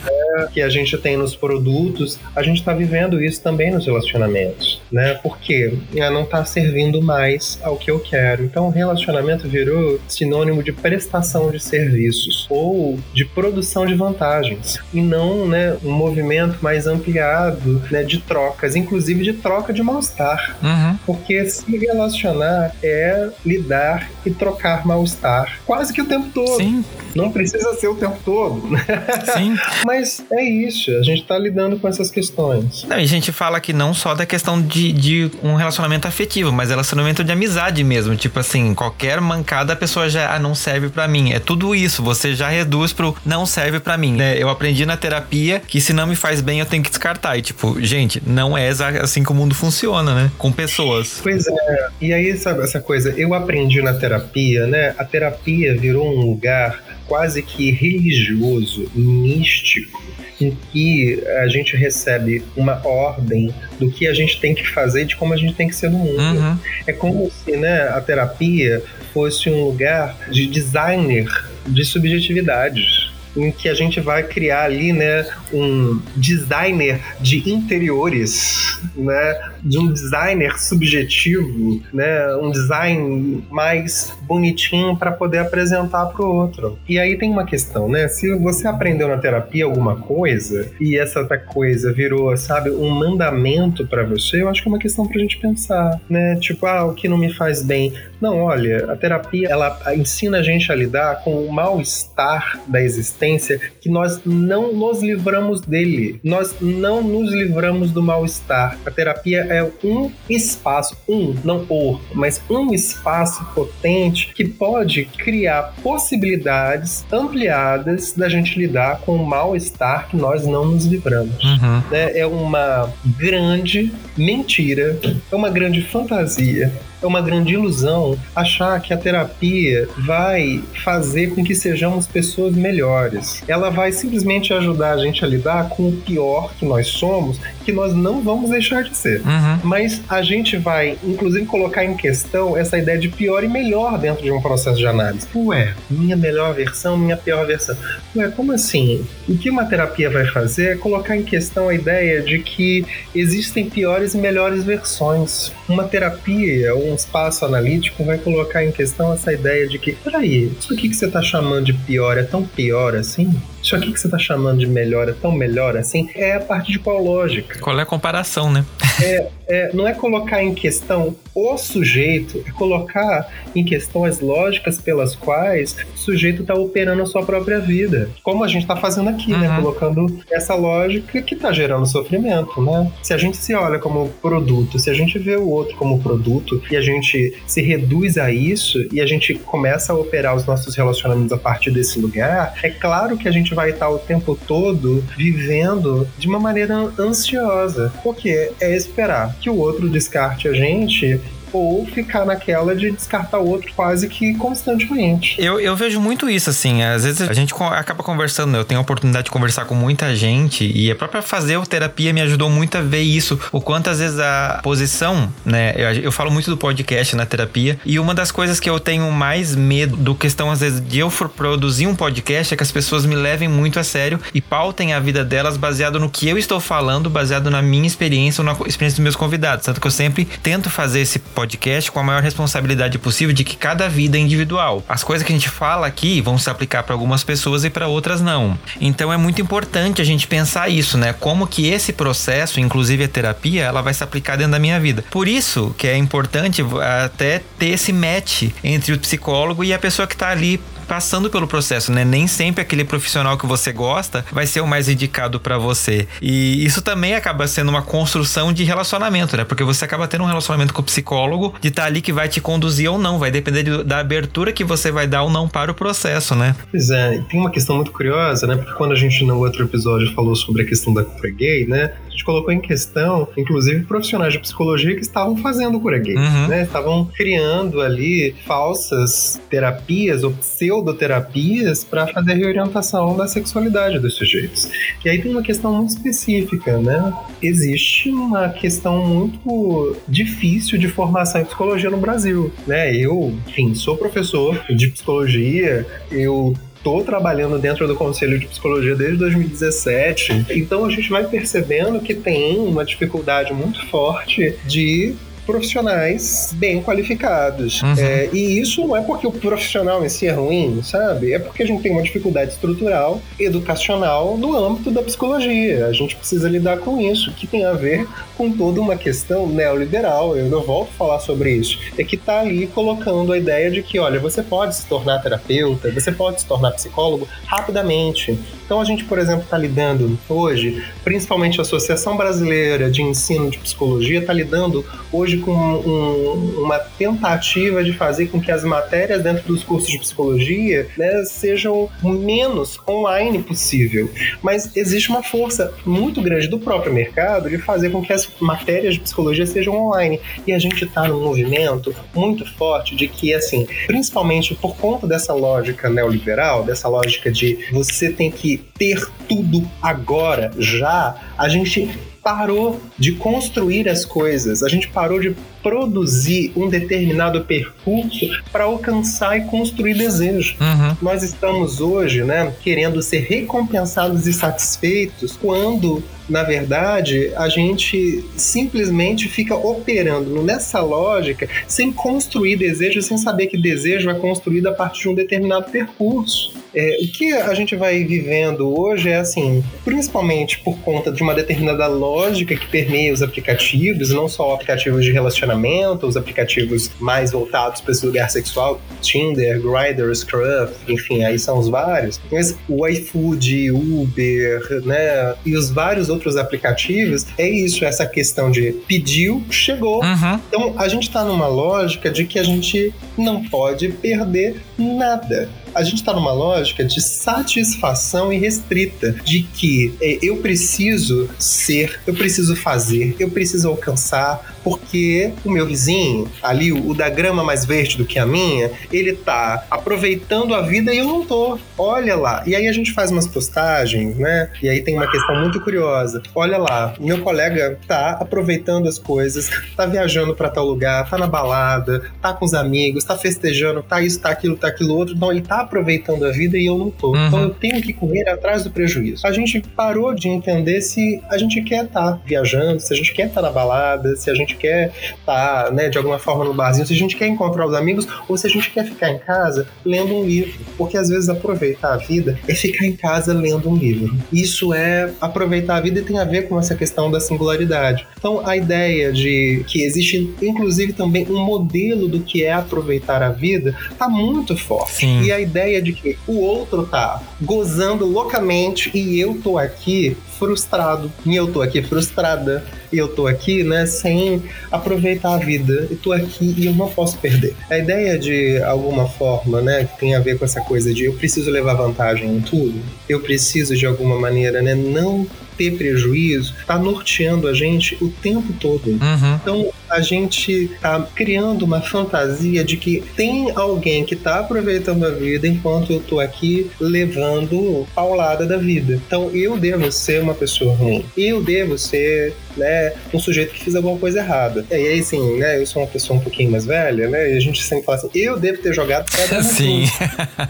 Né, que a gente tem nos produtos, a gente está vivendo isso também nos relacionamentos, né, porque não está servindo mais ao que eu quero. Então, o relacionamento virou sinônimo de prestação de serviços ou de produção de vantagens e não né, um movimento mais ampliado né, de trocas, inclusive de troca de mal-estar. Uhum. Porque se relacionar é lidar e trocar mal-estar quase que o tempo todo. Sim. Não precisa ser o tempo todo. Né? Sim. Mas é isso, a gente está lidando com essas questões. Não, e a gente fala aqui não só da questão de, de um relacionamento afetivo, mas relacionamento de amizade mesmo. Tipo assim, qualquer mancada a pessoa já ah, não serve para mim. É tudo isso, você já reduz pro não serve para mim. Né? Eu aprendi na terapia que se não me faz bem eu tenho que descartar. E tipo, gente, não é assim que o mundo funciona, né? Com pessoas. Pois é. E aí, sabe essa coisa? Eu aprendi na terapia, né? A terapia virou um lugar quase que religioso, místico, em que a gente recebe uma ordem do que a gente tem que fazer e de como a gente tem que ser no mundo. Uhum. É como se né, a terapia fosse um lugar de designer de subjetividades em que a gente vai criar ali, né, um designer de interiores, né, de um designer subjetivo, né, um design mais bonitinho para poder apresentar para o outro. E aí tem uma questão, né? Se você aprendeu na terapia alguma coisa e essa outra coisa virou, sabe, um mandamento para você, eu acho que é uma questão para a gente pensar, né? Tipo, ah, o que não me faz bem. Não, olha, a terapia ela ensina a gente a lidar com o mal-estar da existência que nós não nos livramos dele. Nós não nos livramos do mal-estar. A terapia é um espaço, um, não o, mas um espaço potente que pode criar possibilidades ampliadas da gente lidar com o mal-estar que nós não nos livramos. Uhum. Né? É uma grande mentira, é uma grande fantasia é uma grande ilusão achar que a terapia vai fazer com que sejamos pessoas melhores. Ela vai simplesmente ajudar a gente a lidar com o pior que nós somos, que nós não vamos deixar de ser. Uhum. Mas a gente vai, inclusive, colocar em questão essa ideia de pior e melhor dentro de um processo de análise. Ué, minha melhor versão, minha pior versão. Ué, como assim? O que uma terapia vai fazer é colocar em questão a ideia de que existem piores e melhores versões. Uma terapia, um espaço analítico vai colocar em questão essa ideia de que, peraí, isso aqui que você está chamando de pior é tão pior assim? Isso aqui que você está chamando de melhor é tão melhor assim? É a partir de qual lógica? Qual é a comparação, né? é, é, não é colocar em questão o sujeito, é colocar em questão as lógicas pelas quais o sujeito está operando a sua própria vida. Como a gente está fazendo aqui, né? Uhum. Colocando essa lógica que está gerando sofrimento, né? Se a gente se olha como produto, se a gente vê o outro como produto e a gente se reduz a isso e a gente começa a operar os nossos relacionamentos a partir desse lugar, é claro que a gente vai estar o tempo todo vivendo de uma maneira ansiosa, porque é esperar que o outro descarte a gente ou ficar naquela de descartar o outro quase que constantemente. Eu, eu vejo muito isso, assim. Às vezes a gente acaba conversando, eu tenho a oportunidade de conversar com muita gente e a própria fazer terapia me ajudou muito a ver isso. O quanto às vezes a posição, né? Eu, eu falo muito do podcast na terapia e uma das coisas que eu tenho mais medo do questão, às vezes, de eu for produzir um podcast é que as pessoas me levem muito a sério e pautem a vida delas baseado no que eu estou falando, baseado na minha experiência ou na experiência dos meus convidados. Tanto que eu sempre tento fazer esse podcast com a maior responsabilidade possível de que cada vida é individual. As coisas que a gente fala aqui vão se aplicar para algumas pessoas e para outras não. Então é muito importante a gente pensar isso, né? Como que esse processo, inclusive a terapia, ela vai se aplicar dentro da minha vida. Por isso que é importante até ter esse match entre o psicólogo e a pessoa que está ali passando pelo processo, né? Nem sempre aquele profissional que você gosta vai ser o mais indicado para você. E isso também acaba sendo uma construção de relacionamento, né? Porque você acaba tendo um relacionamento com o psicólogo de estar tá ali que vai te conduzir ou não, vai depender de, da abertura que você vai dar ou não para o processo, né? Pois é, tem uma questão muito curiosa, né? Porque quando a gente no outro episódio falou sobre a questão da cura gay, né? A gente colocou em questão, inclusive, profissionais de psicologia que estavam fazendo cura gay, uhum. né? Estavam criando ali falsas terapias ou pseudoterapias para fazer a reorientação da sexualidade dos sujeitos. E aí tem uma questão muito específica, né? Existe uma questão muito difícil de formação em psicologia no Brasil, né? Eu, enfim, sou professor de psicologia, eu estou trabalhando dentro do Conselho de Psicologia desde 2017, então a gente vai percebendo que tem uma dificuldade muito forte de profissionais bem qualificados. Uhum. É, e isso não é porque o profissional em si é ruim, sabe? É porque a gente tem uma dificuldade estrutural, educacional no âmbito da psicologia. A gente precisa lidar com isso, que tem a ver com toda uma questão neoliberal. Eu não volto a falar sobre isso. É que está ali colocando a ideia de que, olha, você pode se tornar terapeuta, você pode se tornar psicólogo rapidamente. Então a gente, por exemplo, está lidando hoje, principalmente a Associação Brasileira de Ensino de Psicologia está lidando hoje com um, uma tentativa de fazer com que as matérias dentro dos cursos de psicologia né, sejam menos online possível. Mas existe uma força muito grande do próprio mercado de fazer com que as matérias de psicologia sejam online. E a gente está num movimento muito forte de que, assim, principalmente por conta dessa lógica neoliberal, dessa lógica de você tem que ter tudo agora, já, a gente parou de construir as coisas, a gente parou de produzir um determinado percurso para alcançar e construir desejo. Uhum. Nós estamos hoje, né, querendo ser recompensados e satisfeitos quando na verdade, a gente simplesmente fica operando nessa lógica sem construir desejo, sem saber que desejo é construído a partir de um determinado percurso. É, o que a gente vai vivendo hoje é assim, principalmente por conta de uma determinada lógica que permeia os aplicativos, não só aplicativos de relacionamento, os aplicativos mais voltados para esse lugar sexual, Tinder, Grindr, Scruff, enfim, aí são os vários. Mas o iFood, Uber, né, e os vários outros aplicativos, é isso, essa questão de pediu, chegou. Uhum. Então a gente está numa lógica de que a gente não pode perder nada a gente está numa lógica de satisfação irrestrita, de que é, eu preciso ser, eu preciso fazer, eu preciso alcançar, porque o meu vizinho, ali, o, o da grama mais verde do que a minha, ele tá aproveitando a vida e eu não tô. Olha lá. E aí a gente faz umas postagens, né? E aí tem uma questão muito curiosa. Olha lá, meu colega tá aproveitando as coisas, tá viajando para tal lugar, tá na balada, tá com os amigos, tá festejando, tá isso, tá aquilo, tá aquilo outro. Então ele tá aproveitando a vida e eu não tô. Uhum. Então eu tenho que correr atrás do prejuízo. A gente parou de entender se a gente quer estar tá viajando, se a gente quer estar tá na balada, se a gente quer estar, tá, né, de alguma forma no barzinho, se a gente quer encontrar os amigos ou se a gente quer ficar em casa lendo um livro. Porque às vezes aproveitar a vida é ficar em casa lendo um livro. Isso é aproveitar a vida e tem a ver com essa questão da singularidade. Então a ideia de que existe inclusive também um modelo do que é aproveitar a vida tá muito forte. Sim. E a ideia ideia de que o outro tá gozando loucamente e eu tô aqui frustrado, e eu tô aqui frustrada, e eu tô aqui, né, sem aproveitar a vida. Eu tô aqui e eu não posso perder. A ideia de alguma forma, né, que tem a ver com essa coisa de eu preciso levar vantagem em tudo, eu preciso de alguma maneira, né, não ter prejuízo, tá norteando a gente o tempo todo. Uhum. Então, a gente tá criando uma fantasia de que tem alguém que tá aproveitando a vida enquanto eu tô aqui levando paulada da vida. Então, eu devo ser uma pessoa ruim. Eu devo ser né, um sujeito que fez alguma coisa errada. E aí, assim, né, eu sou uma pessoa um pouquinho mais velha, né, e a gente sempre fala assim, eu devo ter jogado pedra Sim.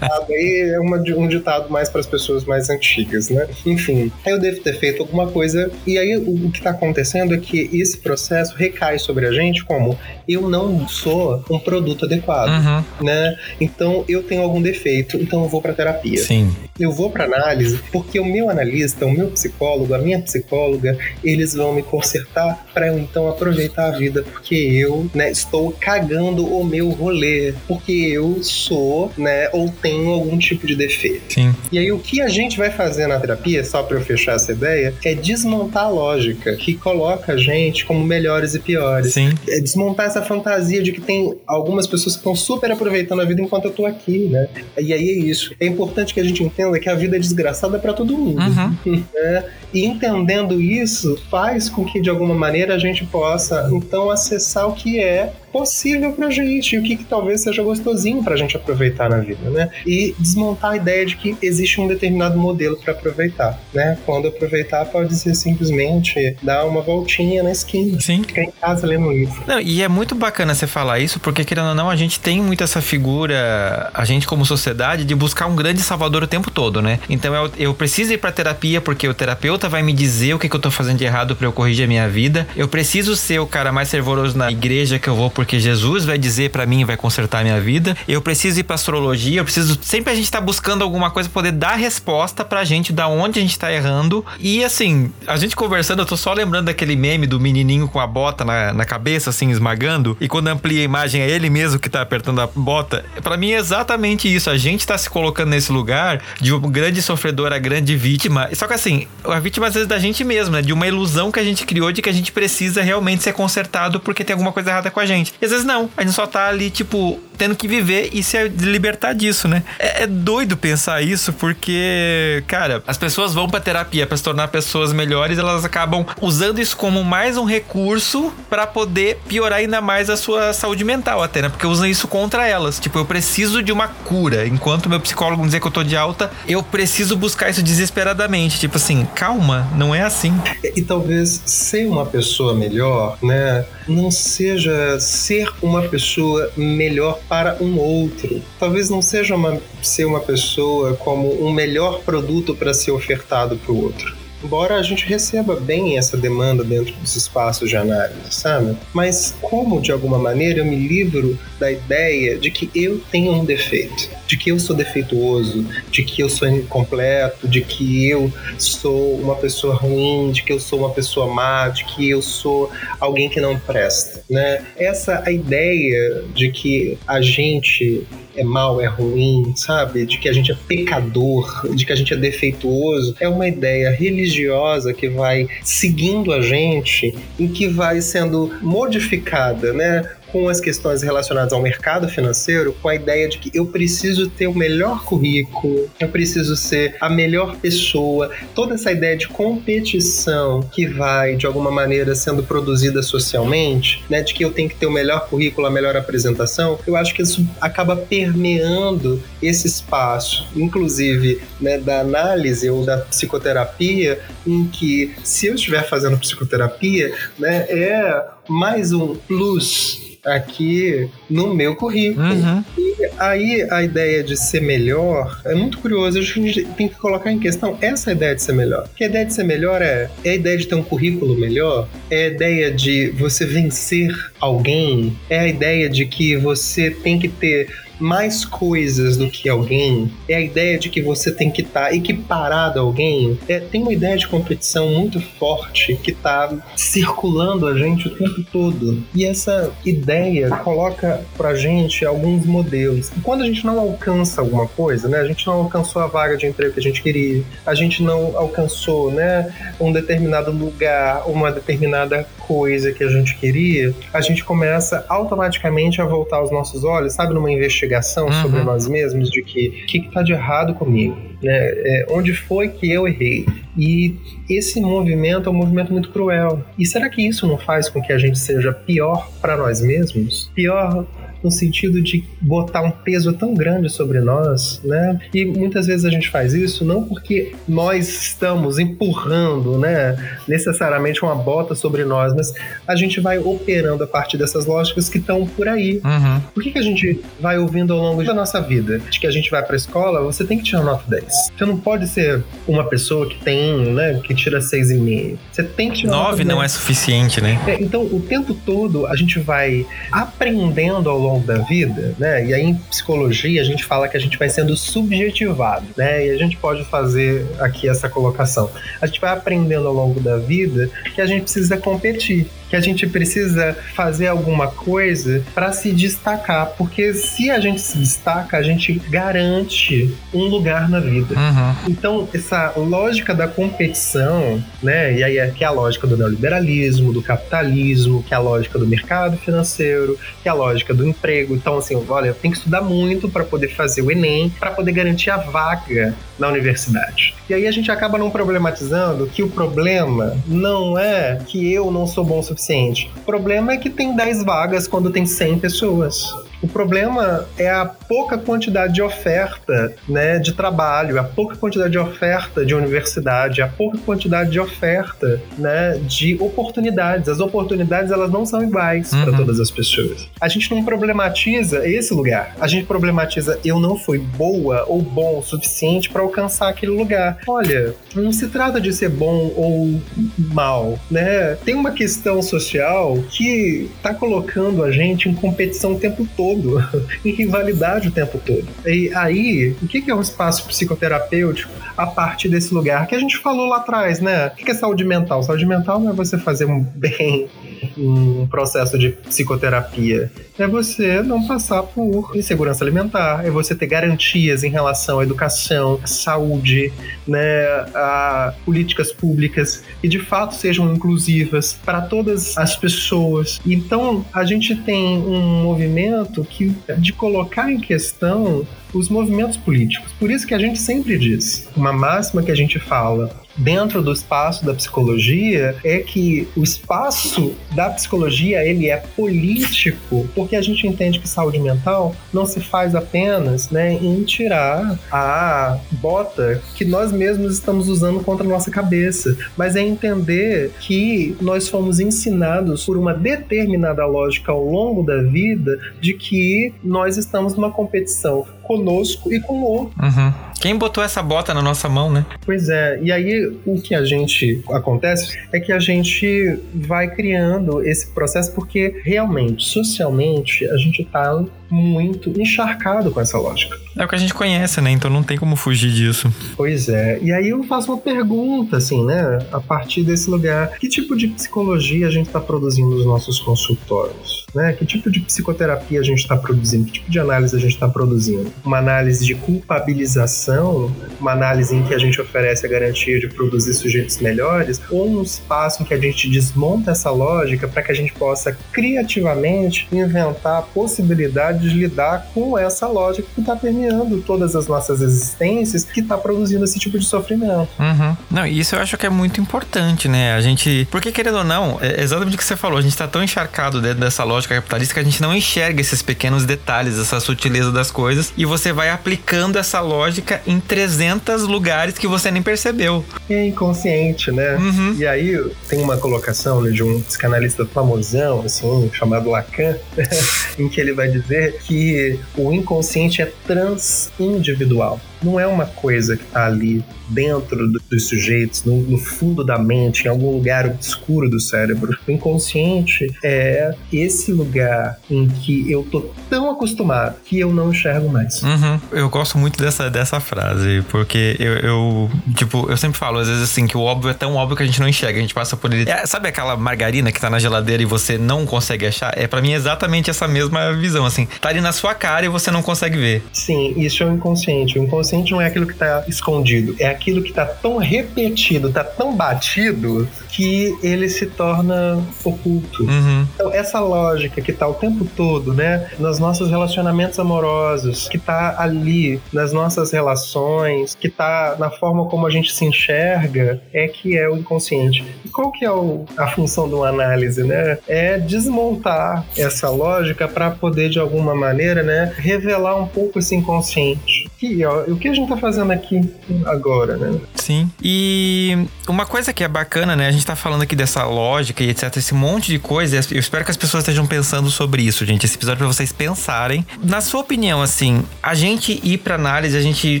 Aí é uma, um ditado mais para as pessoas mais antigas, né? Enfim, eu devo ter feito alguma coisa, e aí o, o que está acontecendo é que esse processo recai sobre a gente como eu não sou um produto adequado, uhum. né? Então eu tenho algum defeito, então eu vou para terapia. Sim. Eu vou para análise porque o meu analista, o meu psicólogo, a minha psicóloga, eles vão me consertar para eu então aproveitar a vida, porque eu, né, estou cagando o meu rolê, porque eu sou, né, ou tenho algum tipo de defeito. Sim. E aí o que a gente vai fazer na terapia, só para eu fechar essa ideia, é desmontar a lógica que coloca a gente como melhores e piores. Sim. É desmontar essa fantasia de que tem algumas pessoas que estão super aproveitando a vida enquanto eu tô aqui, né? E aí é isso. É importante que a gente entenda que a vida é desgraçada para todo mundo. Uhum. né? E entendendo isso, faz com que de alguma maneira a gente possa então acessar o que é possível pra gente e o que, que talvez seja gostosinho pra gente aproveitar na vida, né? E desmontar a ideia de que existe um determinado modelo para aproveitar, né? Quando aproveitar pode ser simplesmente dar uma voltinha na esquina, Sim. ficar em casa lendo um livro. Não, e é muito bacana você falar isso, porque querendo ou não, a gente tem muito essa figura, a gente como sociedade, de buscar um grande salvador o tempo todo, né? Então eu, eu preciso ir pra terapia porque o terapeuta vai me dizer o que, que eu tô fazendo de errado pra eu corrigir a minha vida. Eu preciso ser o cara mais fervoroso na igreja que eu vou porque Jesus vai dizer pra mim, vai consertar a minha vida. Eu preciso ir pra astrologia, eu preciso. Sempre a gente tá buscando alguma coisa pra poder dar resposta pra gente da onde a gente tá errando. E assim, a gente conversando, eu tô só lembrando daquele meme do menininho com a bota na, na cabeça, assim, esmagando. E quando amplia a imagem, é ele mesmo que tá apertando a bota. Pra mim é exatamente isso. A gente tá se colocando nesse lugar de um grande sofredor a grande vítima. Só que assim, a vítima às vezes da gente mesmo, né? De uma ilusão que a gente criou de que a gente precisa realmente ser consertado porque tem alguma coisa errada com a gente. E às vezes não. A gente só tá ali, tipo, tendo que viver e se libertar disso, né? É, é doido pensar isso porque, cara, as pessoas vão pra terapia pra se tornar pessoas melhores, elas acabam usando isso como mais um recurso pra poder piorar ainda mais a sua saúde mental, até, né? Porque usam isso contra elas. Tipo, eu preciso de uma cura. Enquanto meu psicólogo dizer que eu tô de alta, eu preciso buscar isso desesperadamente. Tipo assim, calma, não é assim. E talvez ser uma pessoa melhor, né, não seja ser uma pessoa melhor para um outro. Talvez não seja uma, ser uma pessoa como um melhor produto para ser ofertado para o outro. Embora a gente receba bem essa demanda dentro dos espaços de análise, sabe? Mas como de alguma maneira eu me livro da ideia de que eu tenho um defeito, de que eu sou defeituoso, de que eu sou incompleto, de que eu sou uma pessoa ruim, de que eu sou uma pessoa má, de que eu sou alguém que não presta, né? Essa a ideia de que a gente é mal, é ruim, sabe? De que a gente é pecador, de que a gente é defeituoso, é uma ideia religiosa que vai seguindo a gente e que vai sendo modificada, né? Com as questões relacionadas ao mercado financeiro, com a ideia de que eu preciso ter o melhor currículo, eu preciso ser a melhor pessoa, toda essa ideia de competição que vai de alguma maneira sendo produzida socialmente, né, de que eu tenho que ter o melhor currículo, a melhor apresentação, eu acho que isso acaba permeando esse espaço, inclusive né, da análise ou da psicoterapia, em que se eu estiver fazendo psicoterapia, né, é mais um plus aqui no meu currículo. Uhum. E aí a ideia de ser melhor é muito curioso. A gente tem que colocar em questão essa ideia de ser melhor. Que a ideia de ser melhor é, é a ideia de ter um currículo melhor, é a ideia de você vencer alguém, é a ideia de que você tem que ter mais coisas do que alguém, é a ideia de que você tem que estar tá equiparado a alguém. É, tem uma ideia de competição muito forte que está circulando a gente o tempo todo. E essa ideia coloca pra gente alguns modelos. E quando a gente não alcança alguma coisa, né? A gente não alcançou a vaga de emprego que a gente queria, a gente não alcançou, né, um determinado lugar, uma determinada coisa que a gente queria, a gente começa automaticamente a voltar os nossos olhos, sabe, numa investigação Uhum. sobre nós mesmos, de que o que, que tá de errado comigo, né? É, onde foi que eu errei? E esse movimento é um movimento muito cruel. E será que isso não faz com que a gente seja pior para nós mesmos? Pior no sentido de botar um peso tão grande sobre nós, né? E muitas vezes a gente faz isso não porque nós estamos empurrando, né, necessariamente uma bota sobre nós, mas a gente vai operando a partir dessas lógicas que estão por aí. Uhum. Por que, que a gente vai ouvindo ao longo da nossa vida? De que a gente vai pra escola, você tem que tirar nota 10. Você não pode ser uma pessoa que tem, né, que tira 6,5. Você tem que tirar nota Nove 10. não é suficiente, né? É, então, o tempo todo a gente vai aprendendo ao longo da vida, né? E aí em psicologia a gente fala que a gente vai sendo subjetivado, né? E a gente pode fazer aqui essa colocação. A gente vai aprendendo ao longo da vida que a gente precisa competir que a gente precisa fazer alguma coisa para se destacar, porque se a gente se destaca, a gente garante um lugar na vida. Uhum. Então, essa lógica da competição, né, e aí é que é a lógica do neoliberalismo, do capitalismo, que é a lógica do mercado financeiro, que é a lógica do emprego. Então, assim, olha, tem que estudar muito para poder fazer o Enem, para poder garantir a vaga na universidade. E aí a gente acaba não problematizando que o problema não é que eu não sou bom o suficiente. O problema é que tem 10 vagas quando tem 100 pessoas. O problema é a pouca quantidade de oferta né, de trabalho, a pouca quantidade de oferta de universidade, a pouca quantidade de oferta né, de oportunidades. As oportunidades elas não são iguais uhum. para todas as pessoas. A gente não problematiza esse lugar. A gente problematiza eu não fui boa ou bom o suficiente para alcançar aquele lugar. Olha, não se trata de ser bom ou mal, né? Tem uma questão social que está colocando a gente em competição o tempo todo todo, em rivalidade o tempo todo. E aí, o que é um espaço psicoterapêutico a partir desse lugar que a gente falou lá atrás, né? O que é saúde mental? Saúde mental não é você fazer um bem um processo de psicoterapia. É você não passar por insegurança alimentar, é você ter garantias em relação à educação, à saúde, né, a políticas públicas que de fato sejam inclusivas para todas as pessoas. Então, a gente tem um movimento que de colocar em questão os movimentos políticos. Por isso que a gente sempre diz, uma máxima que a gente fala, dentro do espaço da psicologia é que o espaço da psicologia ele é político porque a gente entende que saúde mental não se faz apenas né, em tirar a bota que nós mesmos estamos usando contra a nossa cabeça, mas é entender que nós fomos ensinados por uma determinada lógica ao longo da vida de que nós estamos numa competição conosco e com o outro. Uhum. Quem botou essa bota na nossa mão, né? Pois é, e aí o que a gente acontece é que a gente vai criando esse processo porque realmente, socialmente, a gente tá muito encharcado com essa lógica. É o que a gente conhece, né? Então não tem como fugir disso. Pois é. E aí eu faço uma pergunta, assim, né? A partir desse lugar, que tipo de psicologia a gente está produzindo nos nossos consultórios? Né? Que tipo de psicoterapia a gente está produzindo? Que tipo de análise a gente está produzindo? Uma análise de culpabilização, uma análise em que a gente oferece a garantia de produzir sujeitos melhores, ou um espaço em que a gente desmonta essa lógica para que a gente possa criativamente inventar possibilidades de lidar com essa lógica que está permeando todas as nossas existências, que está produzindo esse tipo de sofrimento. Uhum. Não, isso eu acho que é muito importante, né? A gente. Porque, querendo ou não, é exatamente o que você falou, a gente está tão encharcado dentro dessa lógica capitalista que a gente não enxerga esses pequenos detalhes, essa sutileza das coisas, e você vai aplicando essa lógica em 300 lugares que você nem percebeu. É inconsciente, né? Uhum. E aí tem uma colocação né, de um psicanalista famosão, assim, chamado Lacan, em que ele vai dizer que o inconsciente é transindividual não é uma coisa que está ali dentro do, dos sujeitos, no, no, fundo da mente, em algum lugar obscuro do cérebro. O inconsciente é esse lugar em que eu tô tão acostumado que eu não enxergo mais. Uhum. Eu gosto muito dessa, dessa frase, porque eu, eu, tipo, eu sempre falo, às vezes assim, que o óbvio é tão óbvio que a gente não enxerga, a gente passa por ele. É, sabe aquela margarina que tá na geladeira e você não consegue achar? É para mim exatamente essa mesma visão, assim. Tá ali na sua cara e você não consegue ver. Sim, isso é o inconsciente. O inconsciente não é aquilo que está escondido, é aquilo que está tão repetido, está tão batido que ele se torna oculto. Uhum. Então, essa lógica que está o tempo todo, né, nos nossos relacionamentos amorosos, que está ali nas nossas relações, que está na forma como a gente se enxerga, é que é o inconsciente. E qual que é o, a função de uma análise, né? É desmontar essa lógica para poder de alguma maneira, né, revelar um pouco esse inconsciente aqui, ó, o que a gente tá fazendo aqui agora, né? Sim. E uma coisa que é bacana, né? A gente tá falando aqui dessa lógica e etc, esse monte de coisa. Eu espero que as pessoas estejam pensando sobre isso, gente. Esse episódio é pra vocês pensarem. Na sua opinião, assim, a gente ir pra análise, a gente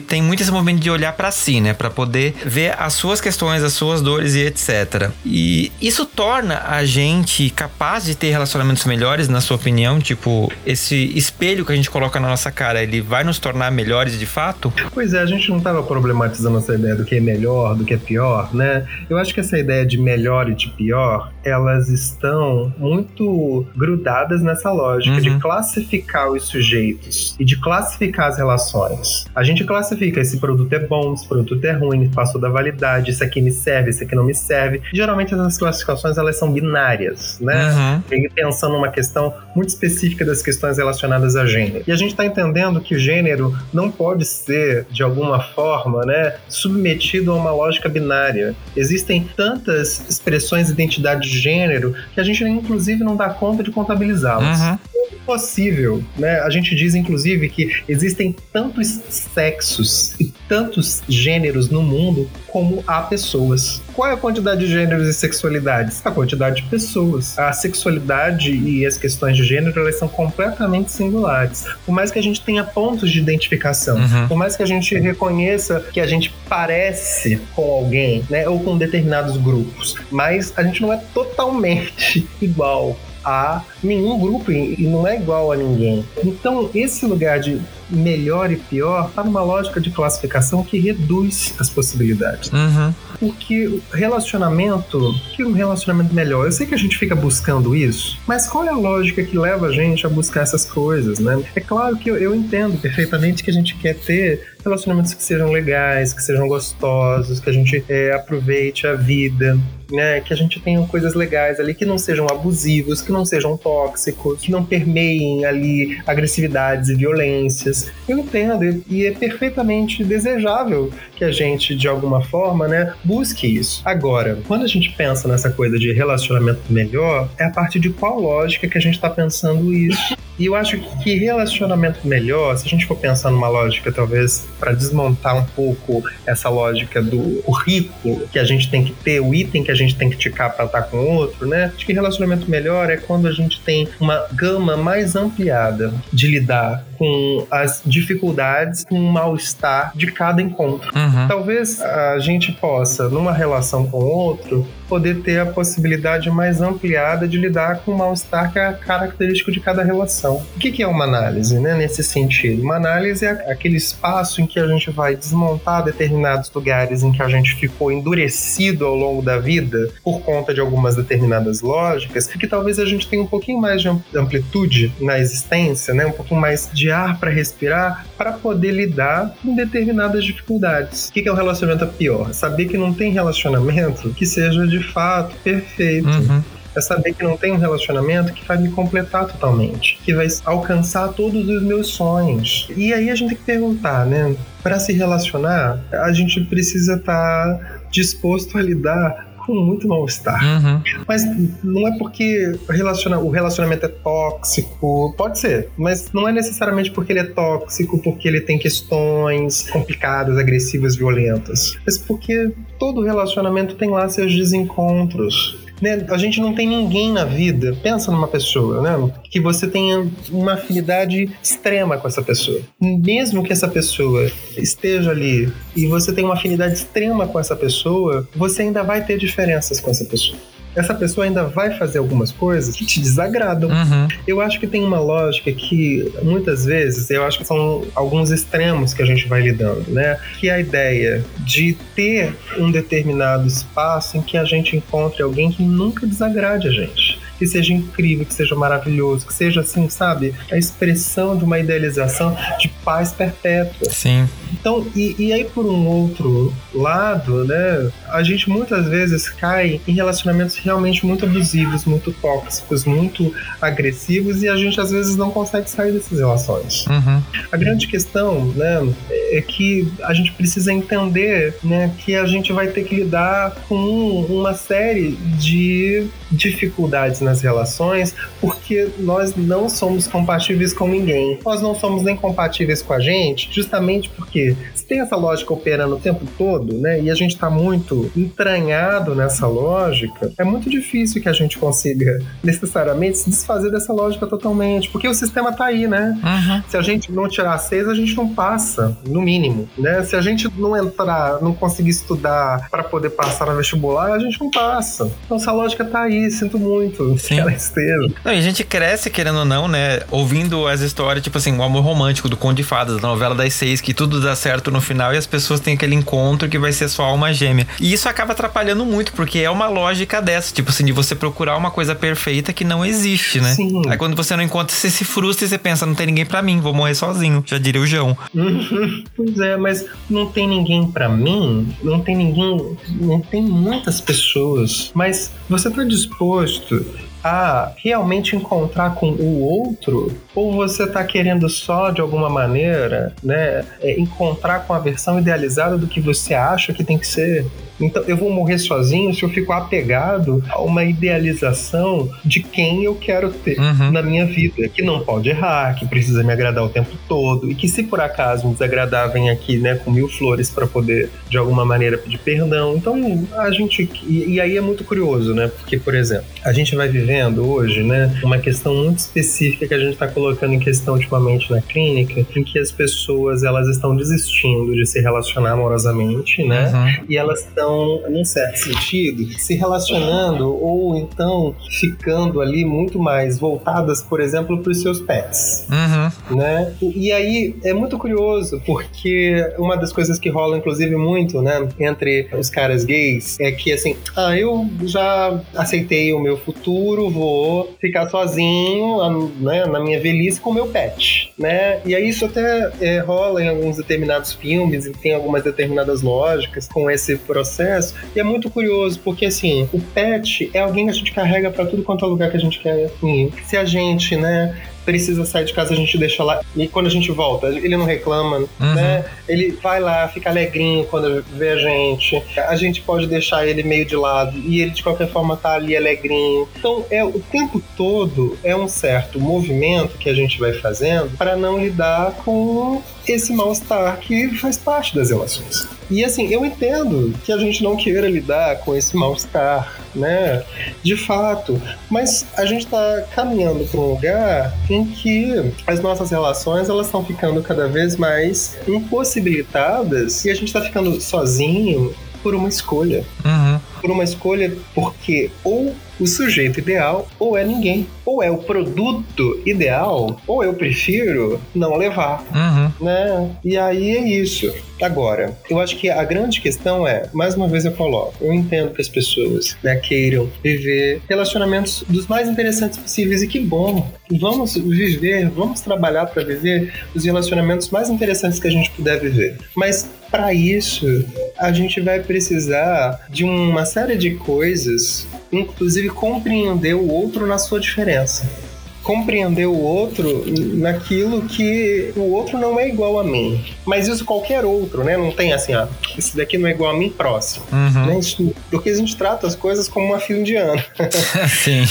tem muito esse momento de olhar para si, né? Para poder ver as suas questões, as suas dores e etc. E isso torna a gente capaz de ter relacionamentos melhores, na sua opinião? Tipo, esse espelho que a gente coloca na nossa cara, ele vai nos tornar melhores de fato? Pois é, a gente não estava problematizando essa ideia do que é melhor, do que é pior, né? Eu acho que essa ideia de melhor e de pior, elas estão muito grudadas nessa lógica uhum. de classificar os sujeitos e de classificar as relações. A gente classifica esse produto é bom, esse produto é ruim, passou da validade, isso aqui me serve, isso aqui não me serve. Geralmente essas classificações elas são binárias, né? Uhum. E pensando numa questão muito específica das questões relacionadas a gênero. E a gente está entendendo que o gênero não pode ser, de alguma forma, né, submetido a uma lógica binária. Existem tantas expressões de identidade de gênero que a gente, inclusive, não dá conta de contabilizá-las. Uhum possível, né? A gente diz inclusive que existem tantos sexos e tantos gêneros no mundo como há pessoas. Qual é a quantidade de gêneros e sexualidades? A quantidade de pessoas. A sexualidade e as questões de gênero elas são completamente singulares. Por mais que a gente tenha pontos de identificação, uhum. por mais que a gente reconheça que a gente parece com alguém, né, ou com determinados grupos, mas a gente não é totalmente igual a nenhum grupo e não é igual a ninguém. Então, esse lugar de melhor e pior está numa lógica de classificação que reduz as possibilidades. Uhum. Porque relacionamento, que um relacionamento melhor? Eu sei que a gente fica buscando isso, mas qual é a lógica que leva a gente a buscar essas coisas, né? É claro que eu, eu entendo perfeitamente que a gente quer ter relacionamentos que sejam legais, que sejam gostosos, que a gente é, aproveite a vida, né? Que a gente tenha coisas legais ali que não sejam abusivos, que não sejam tóxicos, que não permeiem ali agressividades e violências. Eu entendo e é perfeitamente desejável que a gente, de alguma forma, né, busque isso. Agora, quando a gente pensa nessa coisa de relacionamento melhor, é a partir de qual lógica que a gente está pensando isso? E eu acho que relacionamento melhor, se a gente for pensar numa lógica, talvez, para desmontar um pouco essa lógica do rico que a gente tem que ter, o item que a gente tem que ticar para estar com o outro, né? Acho que relacionamento melhor é quando a gente tem uma gama mais ampliada de lidar com as dificuldades, com o mal-estar de cada encontro. Uhum. Talvez a gente possa, numa relação com o outro, poder ter a possibilidade mais ampliada de lidar com o mal-estar que é característico de cada relação. O que é uma análise, né, nesse sentido? Uma análise é aquele espaço em que a gente vai desmontar determinados lugares em que a gente ficou endurecido ao longo da vida por conta de algumas determinadas lógicas, que talvez a gente tenha um pouquinho mais de amplitude na existência, né, um pouquinho mais de ar para respirar, para poder lidar com determinadas dificuldades. O que é um relacionamento pior? Saber que não tem relacionamento que seja de fato perfeito. Uhum é saber que não tem um relacionamento que vai me completar totalmente, que vai alcançar todos os meus sonhos. E aí a gente tem que perguntar, né? Para se relacionar, a gente precisa estar tá disposto a lidar com muito mal-estar. Uhum. Mas não é porque relaciona o relacionamento é tóxico, pode ser, mas não é necessariamente porque ele é tóxico, porque ele tem questões complicadas, agressivas, violentas. Mas porque todo relacionamento tem lá seus desencontros. Né? A gente não tem ninguém na vida, pensa numa pessoa, né? Que você tenha uma afinidade extrema com essa pessoa. Mesmo que essa pessoa esteja ali e você tenha uma afinidade extrema com essa pessoa, você ainda vai ter diferenças com essa pessoa essa pessoa ainda vai fazer algumas coisas que te desagradam. Uhum. Eu acho que tem uma lógica que muitas vezes eu acho que são alguns extremos que a gente vai lidando, né? Que é a ideia de ter um determinado espaço em que a gente encontre alguém que nunca desagrade a gente que seja incrível, que seja maravilhoso, que seja assim, sabe? A expressão de uma idealização de paz perpétua. Sim. Então, e, e aí por um outro lado, né, a gente muitas vezes cai em relacionamentos realmente muito abusivos, muito tóxicos, muito agressivos e a gente às vezes não consegue sair dessas relações. Uhum. A grande questão, né, é que a gente precisa entender, né, que a gente vai ter que lidar com uma série de dificuldades nas relações porque nós não somos compatíveis com ninguém. Nós não somos nem compatíveis com a gente, justamente porque se tem essa lógica operando o tempo todo, né, e a gente está muito entranhado nessa lógica, é muito difícil que a gente consiga necessariamente se desfazer dessa lógica totalmente, porque o sistema tá aí, né? Uhum. Se a gente não tirar seis, a gente não passa, no mínimo, né? Se a gente não entrar, não conseguir estudar para poder passar no vestibular, a gente não passa. Então essa lógica tá aí, sinto muito Sim. que ela esteja. Não, e a gente cresce, querendo ou não, né? Ouvindo as histórias, tipo assim, o amor romântico do Conde de Fadas, da novela das seis, que tudo dá certo no final e as pessoas têm aquele encontro que vai ser só alma gêmea. E isso acaba atrapalhando muito, porque é uma lógica dessa, tipo assim, de você procurar uma coisa perfeita que não existe, né? Sim. Aí quando você não encontra, você se frustra e você pensa, não tem ninguém pra mim, vou morrer sozinho. Já diria o João. Uhum. Pois é, mas não tem ninguém pra mim, não tem ninguém, não tem muitas pessoas, mas você tá disposto a realmente encontrar com o outro ou você tá querendo só de alguma maneira, né, é, encontrar com a versão idealizada do que você acha que tem que ser? Então eu vou morrer sozinho se eu fico apegado a uma idealização de quem eu quero ter Uhum. na minha vida, que não pode errar, que precisa me agradar o tempo todo e que se por acaso me desagradar vem aqui, né, com mil flores para poder de alguma maneira pedir perdão. Então a gente e, e aí é muito curioso, né? Porque por exemplo, a gente vai vivendo hoje, né, uma questão muito específica que a gente está colocando em questão ultimamente na clínica, em que as pessoas elas estão desistindo de se relacionar amorosamente, né? Uhum. e elas estão, num certo sentido, se relacionando ou então ficando ali muito mais voltadas, por exemplo, para os seus pets. Uhum. Né? E, aí é muito curioso, porque uma das coisas que rola, inclusive, muito, né, entre os caras gays é que assim, ah, eu já aceitei o meu futuro, vou ficar sozinho né, na minha velhice com o meu pet, né? E aí isso até é, rola em alguns determinados filmes e tem algumas determinadas lógicas com esse processo. E é muito curioso, porque assim, o pet é alguém que a gente carrega para tudo quanto é lugar que a gente quer ir. Se a gente, né, precisa sair de casa, a gente deixa lá. E quando a gente volta, ele não reclama, né? Ele vai lá, fica alegrinho quando vê a gente. A gente pode deixar ele meio de lado e ele de qualquer forma tá ali alegrinho. Então, é o tempo todo é um certo movimento que a gente vai fazendo para não lidar com esse mal-estar que faz parte das relações. E assim, eu entendo que a gente não queira lidar com esse mal-estar, né? De fato. Mas a gente está caminhando para um lugar em que as nossas relações elas estão ficando cada vez mais impossibilitadas e a gente está ficando sozinho por uma escolha. Uhum. Por uma escolha porque ou o sujeito ideal ou é ninguém. Ou é o produto ideal, ou eu prefiro não levar Uhum. né? E aí é isso. Agora, eu acho que a grande questão é, mais uma vez eu coloco, eu entendo que as pessoas né, queiram viver relacionamentos dos mais interessantes possíveis e que bom. Vamos viver, vamos trabalhar para viver os relacionamentos mais interessantes que a gente puder viver. Mas para isso, a gente vai precisar de uma série de coisas, inclusive compreender o outro na sua diferença compreender o outro naquilo que o outro não é igual a mim. Mas isso qualquer outro, né? Não tem assim, ah, esse daqui não é igual a mim, próximo. Uhum. Né? Porque a gente trata as coisas como uma fila indiana. Sim.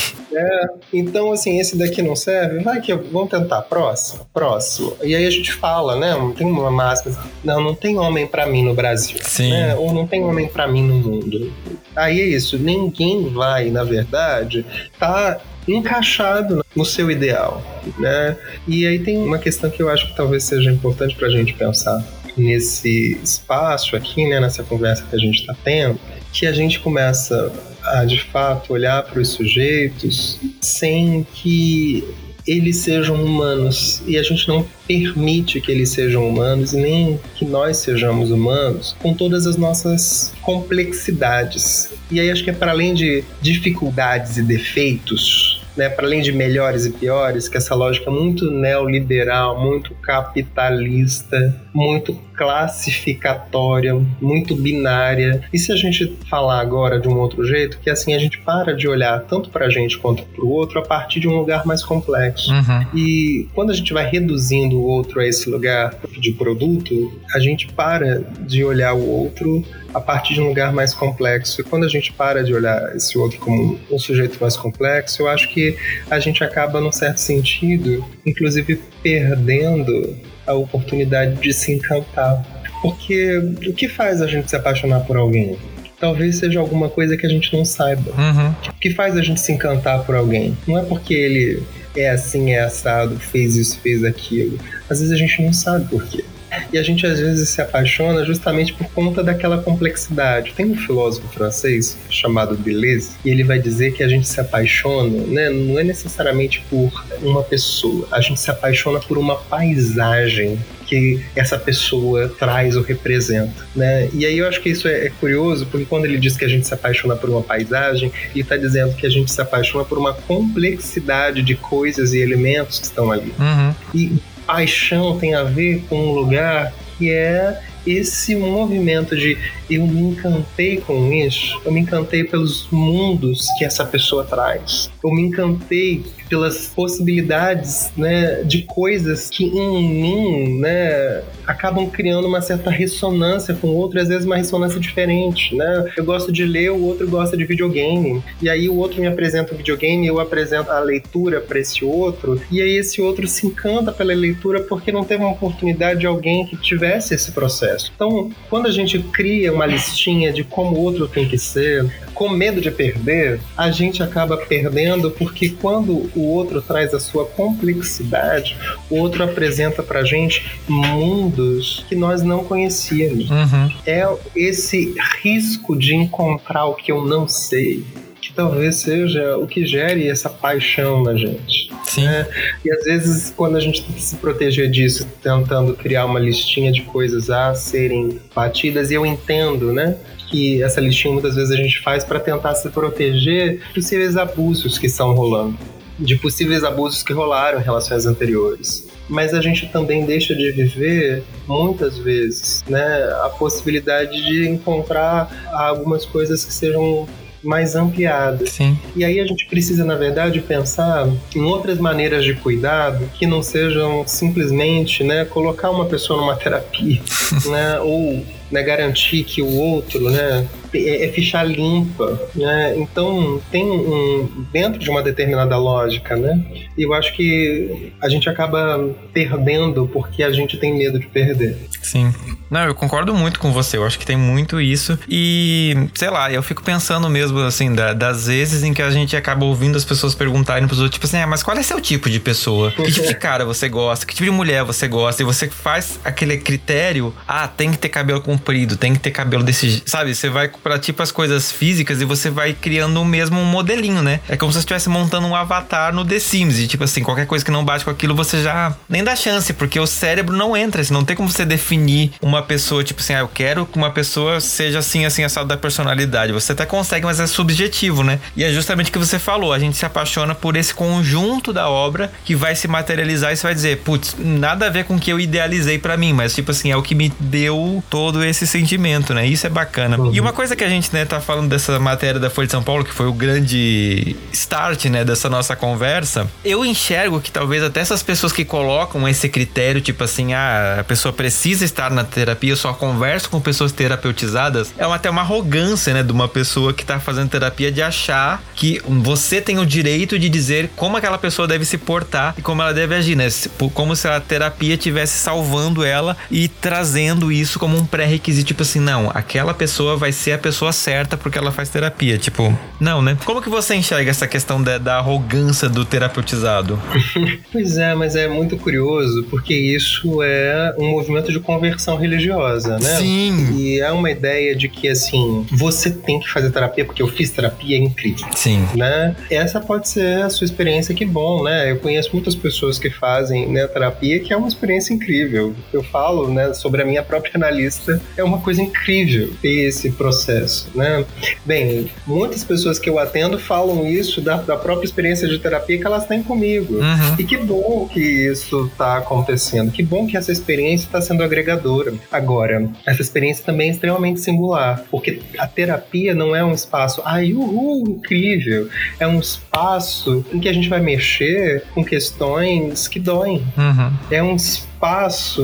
Então, assim, esse daqui não serve, vai que vamos tentar, próximo, próximo. E aí a gente fala, né? Tem uma máxima, não, não tem homem pra mim no Brasil. Sim. né? Ou não tem homem pra mim no mundo. Aí é isso, ninguém vai, na verdade, tá encaixado no seu ideal, né? E aí tem uma questão que eu acho que talvez seja importante pra gente pensar nesse espaço aqui, né, nessa conversa que a gente está tendo, que a gente começa a de fato olhar para os sujeitos sem que eles sejam humanos e a gente não permite que eles sejam humanos e nem que nós sejamos humanos com todas as nossas complexidades. E aí acho que é para além de dificuldades e defeitos, né, para além de melhores e piores, que essa lógica muito neoliberal, muito capitalista, muito classificatória, muito binária. E se a gente falar agora de um outro jeito, que assim a gente para de olhar tanto para a gente quanto para o outro a partir de um lugar mais complexo. Uhum. E quando a gente vai reduzindo o outro a esse lugar de produto, a gente para de olhar o outro a partir de um lugar mais complexo. E quando a gente para de olhar esse outro como um sujeito mais complexo, eu acho que a gente acaba, num certo sentido, inclusive perdendo a oportunidade de se encantar. Porque o que faz a gente se apaixonar por alguém? Talvez seja alguma coisa que a gente não saiba. Uhum. O que faz a gente se encantar por alguém? Não é porque ele é assim, é assado, fez isso, fez aquilo. Às vezes a gente não sabe por quê. E a gente às vezes se apaixona justamente por conta daquela complexidade. Tem um filósofo francês chamado Deleuze e ele vai dizer que a gente se apaixona, né, não é necessariamente por uma pessoa, a gente se apaixona por uma paisagem que essa pessoa traz ou representa, né? E aí eu acho que isso é, é curioso, porque quando ele diz que a gente se apaixona por uma paisagem, ele está dizendo que a gente se apaixona por uma complexidade de coisas e elementos que estão ali. Uhum. E paixão tem a ver com um lugar que é esse movimento de eu me encantei com isso, eu me encantei pelos mundos que essa pessoa traz, eu me encantei pelas possibilidades, né, de coisas que em mim, né, acabam criando uma certa ressonância com o outro, às vezes uma ressonância diferente, né? Eu gosto de ler, o outro gosta de videogame, e aí o outro me apresenta o videogame, eu apresento a leitura para esse outro, e aí esse outro se encanta pela leitura porque não teve uma oportunidade de alguém que tivesse esse processo. Então, quando a gente cria uma listinha de como o outro tem que ser, com medo de perder, a gente acaba perdendo porque quando o outro traz a sua complexidade, o outro apresenta pra gente mundos que nós não conhecíamos. Uhum. É esse risco de encontrar o que eu não sei que talvez seja o que gere essa paixão na gente. Sim. Né? E às vezes, quando a gente tem que se proteger disso, tentando criar uma listinha de coisas a serem batidas, e eu entendo, né? Que essa listinha muitas vezes a gente faz para tentar se proteger de possíveis abusos que estão rolando, de possíveis abusos que rolaram em relações anteriores mas a gente também deixa de viver muitas vezes, né, a possibilidade de encontrar algumas coisas que sejam mais ampliadas. Sim. E aí a gente precisa, na verdade, pensar em outras maneiras de cuidado que não sejam simplesmente, né, colocar uma pessoa numa terapia, né, ou né, garantir que o outro, né, é, é ficha limpa, né? Então tem um dentro de uma determinada lógica, né? E eu acho que a gente acaba perdendo porque a gente tem medo de perder. Sim. Não, eu concordo muito com você. Eu acho que tem muito isso. E, sei lá, eu fico pensando mesmo, assim, da, das vezes em que a gente acaba ouvindo as pessoas perguntarem pros outros, tipo assim, ah, mas qual é seu tipo de pessoa? Que tipo de cara você gosta? Que tipo de mulher você gosta? E você faz aquele critério, ah, tem que ter cabelo comprido, tem que ter cabelo desse jeito. Sabe? Você vai pra, tipo, as coisas físicas e você vai criando o mesmo modelinho, né? É como se você estivesse montando um avatar no The Sims. E, tipo assim, qualquer coisa que não bate com aquilo, você já nem dá chance, porque o cérebro não entra. Assim, não tem como você definir uma pessoa, tipo assim, ah, eu quero que uma pessoa seja assim, assim, assado da personalidade. Você até consegue, mas é subjetivo, né? E é justamente o que você falou. A gente se apaixona por esse conjunto da obra que vai se materializar e você vai dizer, putz, nada a ver com o que eu idealizei para mim, mas, tipo assim, é o que me deu todo esse sentimento, né? Isso é bacana. Uhum. E uma coisa que a gente, né, tá falando dessa matéria da Folha de São Paulo, que foi o grande start, né, dessa nossa conversa, eu enxergo que talvez até essas pessoas que colocam esse critério, tipo assim, ah, a pessoa precisa estar na terapia, eu só converso com pessoas terapeutizadas, é até uma arrogância, né, de uma pessoa que tá fazendo terapia de achar que você tem o direito de dizer como aquela pessoa deve se portar e como ela deve agir, né? Como se a terapia estivesse salvando ela e trazendo isso como um pré-requisito, tipo assim, não, aquela pessoa vai ser a pessoa certa porque ela faz terapia, tipo, não, né? Como que você enxerga essa questão da, da arrogância do terapeutizado? pois é, mas é muito curioso porque isso é um movimento de conversão religiosa, né? Sim. E é uma ideia de que, assim, você tem que fazer terapia porque eu fiz terapia, é incrível. Sim. Né? Essa pode ser a sua experiência, que bom, né? Eu conheço muitas pessoas que fazem né, terapia que é uma experiência incrível. Eu falo né, sobre a minha própria analista é uma coisa incrível ter esse processo, né? Bem, muitas pessoas que eu atendo falam isso da, da própria experiência de terapia que elas têm comigo. Uhum. E que bom que isso está acontecendo, que bom que essa experiência está sendo agregadora. Agora, essa experiência também é extremamente singular, porque a terapia não é um espaço, ai, uhul, incrível. É um espaço em que a gente vai mexer com questões que doem. Uhum. É um espaço,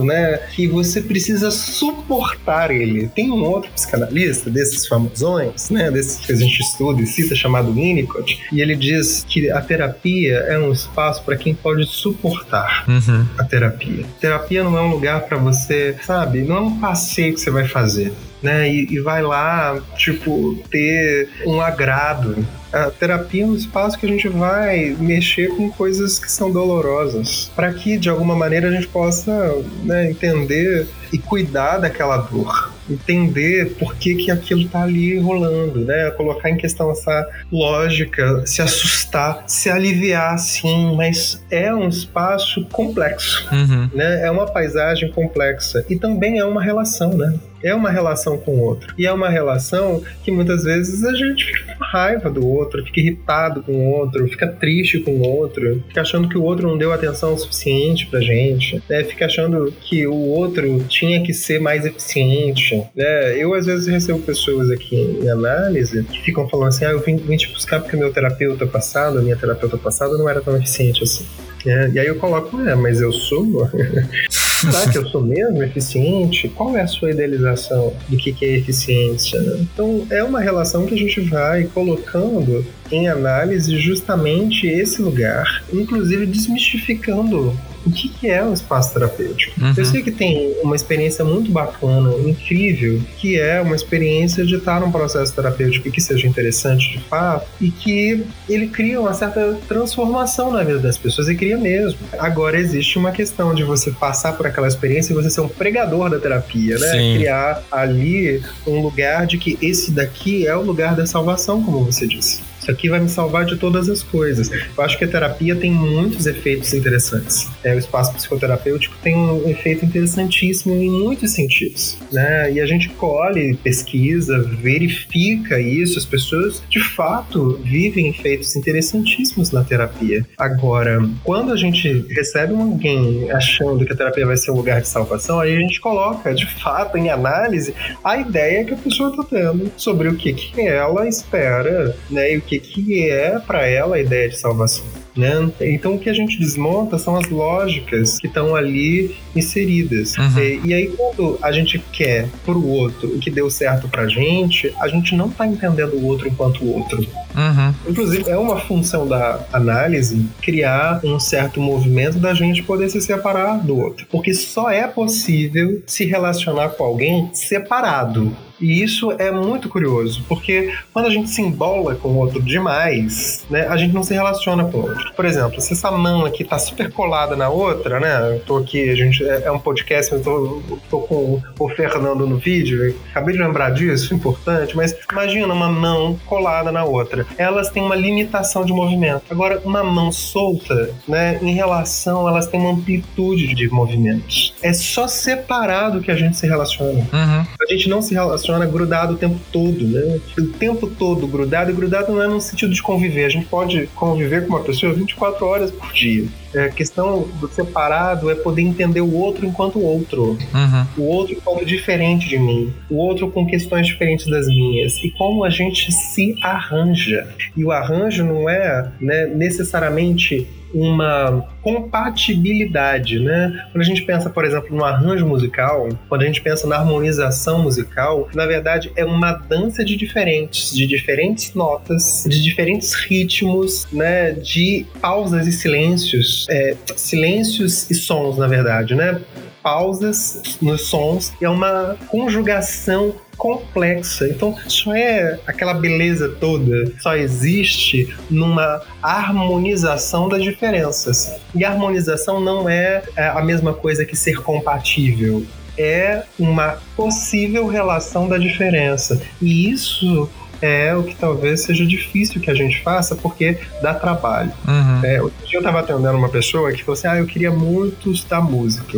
né, que você precisa suportar ele. Tem um outro psicanalista desses famosões, né, desses que a gente estuda e cita, chamado Winnicott, e ele diz que a terapia é um espaço para quem pode suportar uhum. a terapia. Terapia não é um lugar para você, sabe, não é um passeio que você vai fazer né? E, e vai lá, tipo, ter um agrado. A terapia é um espaço que a gente vai mexer com coisas que são dolorosas, para que de alguma maneira a gente possa né, entender e cuidar daquela dor entender por que, que aquilo tá ali rolando, né? Colocar em questão essa lógica, se assustar, se aliviar, sim, mas é um espaço complexo, uhum. né? É uma paisagem complexa e também é uma relação, né? É uma relação com o outro. E é uma relação que muitas vezes a gente fica com raiva do outro, fica irritado com o outro, fica triste com o outro, fica achando que o outro não deu atenção suficiente pra gente, né? fica achando que o outro tinha que ser mais eficiente. Né? Eu, às vezes, recebo pessoas aqui em análise que ficam falando assim: ah, eu vim, vim te buscar porque meu terapeuta passado, a minha terapeuta passada, não era tão eficiente assim. É, e aí eu coloco, é, mas eu sou. Será que eu sou mesmo eficiente? Qual é a sua idealização do que, que é eficiência? Então, é uma relação que a gente vai colocando em análise justamente esse lugar, inclusive desmistificando o que, que é um espaço terapêutico. Uhum. Eu sei que tem uma experiência muito bacana, incrível, que é uma experiência de estar num processo terapêutico que seja interessante de fato e que ele cria uma certa transformação na vida das pessoas e cria mesmo. Agora existe uma questão de você passar por aquela experiência e você ser um pregador da terapia, né? Sim. Criar ali um lugar de que esse daqui é o lugar da salvação, como você disse. Isso aqui vai me salvar de todas as coisas. Eu acho que a terapia tem muitos efeitos interessantes. É, o espaço psicoterapêutico tem um efeito interessantíssimo em muitos sentidos. Né? E a gente colhe, pesquisa, verifica isso. As pessoas, de fato, vivem efeitos interessantíssimos na terapia. Agora, quando a gente recebe alguém achando que a terapia vai ser um lugar de salvação, aí a gente coloca, de fato, em análise, a ideia que a pessoa está tendo sobre o que, que ela espera né, e o que que, que é para ela a ideia de salvação. Né? Então o que a gente desmonta são as lógicas que estão ali inseridas. Uhum. E, e, aí quando a gente quer pro outro o que deu certo pra gente, a gente não tá entendendo o outro enquanto outro. Uhum. Inclusive é uma função da análise criar um certo movimento da gente poder se separar do outro, porque só é possível se relacionar com alguém separado. E isso é muito curioso, porque quando a gente se embola com o outro demais, né, a gente não se relaciona com o outro. Por exemplo, se essa mão aqui tá super colada na outra, né? Eu tô aqui, a gente é, é um podcast, eu tô, tô com o Fernando no vídeo, acabei de lembrar disso, importante, mas imagina uma mão colada na outra. Elas têm uma limitação de movimento. Agora, uma mão solta, né, em relação, elas têm uma amplitude de movimentos. É só separado que a gente se relaciona. Uhum. A gente não se relaciona funciona grudado o tempo todo, né? O tempo todo grudado, e grudado não é no sentido de conviver. A gente pode conviver com uma pessoa 24 horas por dia. É, a questão do separado é poder entender o outro enquanto outro. Uhum. O outro como diferente de mim. O outro com questões diferentes das minhas. E como a gente se arranja. E o arranjo não é né, necessariamente uma compatibilidade, né? Quando a gente pensa, por exemplo, no arranjo musical, quando a gente pensa na harmonização musical, na verdade é uma dança de diferentes, de diferentes notas, de diferentes ritmos, né? De pausas e silêncios, é, silêncios e sons, na verdade, né? pausas nos sons é uma conjugação complexa. Então, só é aquela beleza toda, só existe numa harmonização das diferenças. E harmonização não é, é a mesma coisa que ser compatível. É uma possível relação da diferença. E isso é o que talvez seja difícil que a gente faça, porque dá trabalho. Uhum. É, eu estava atendendo uma pessoa que falou assim: ah, eu queria muito estudar música.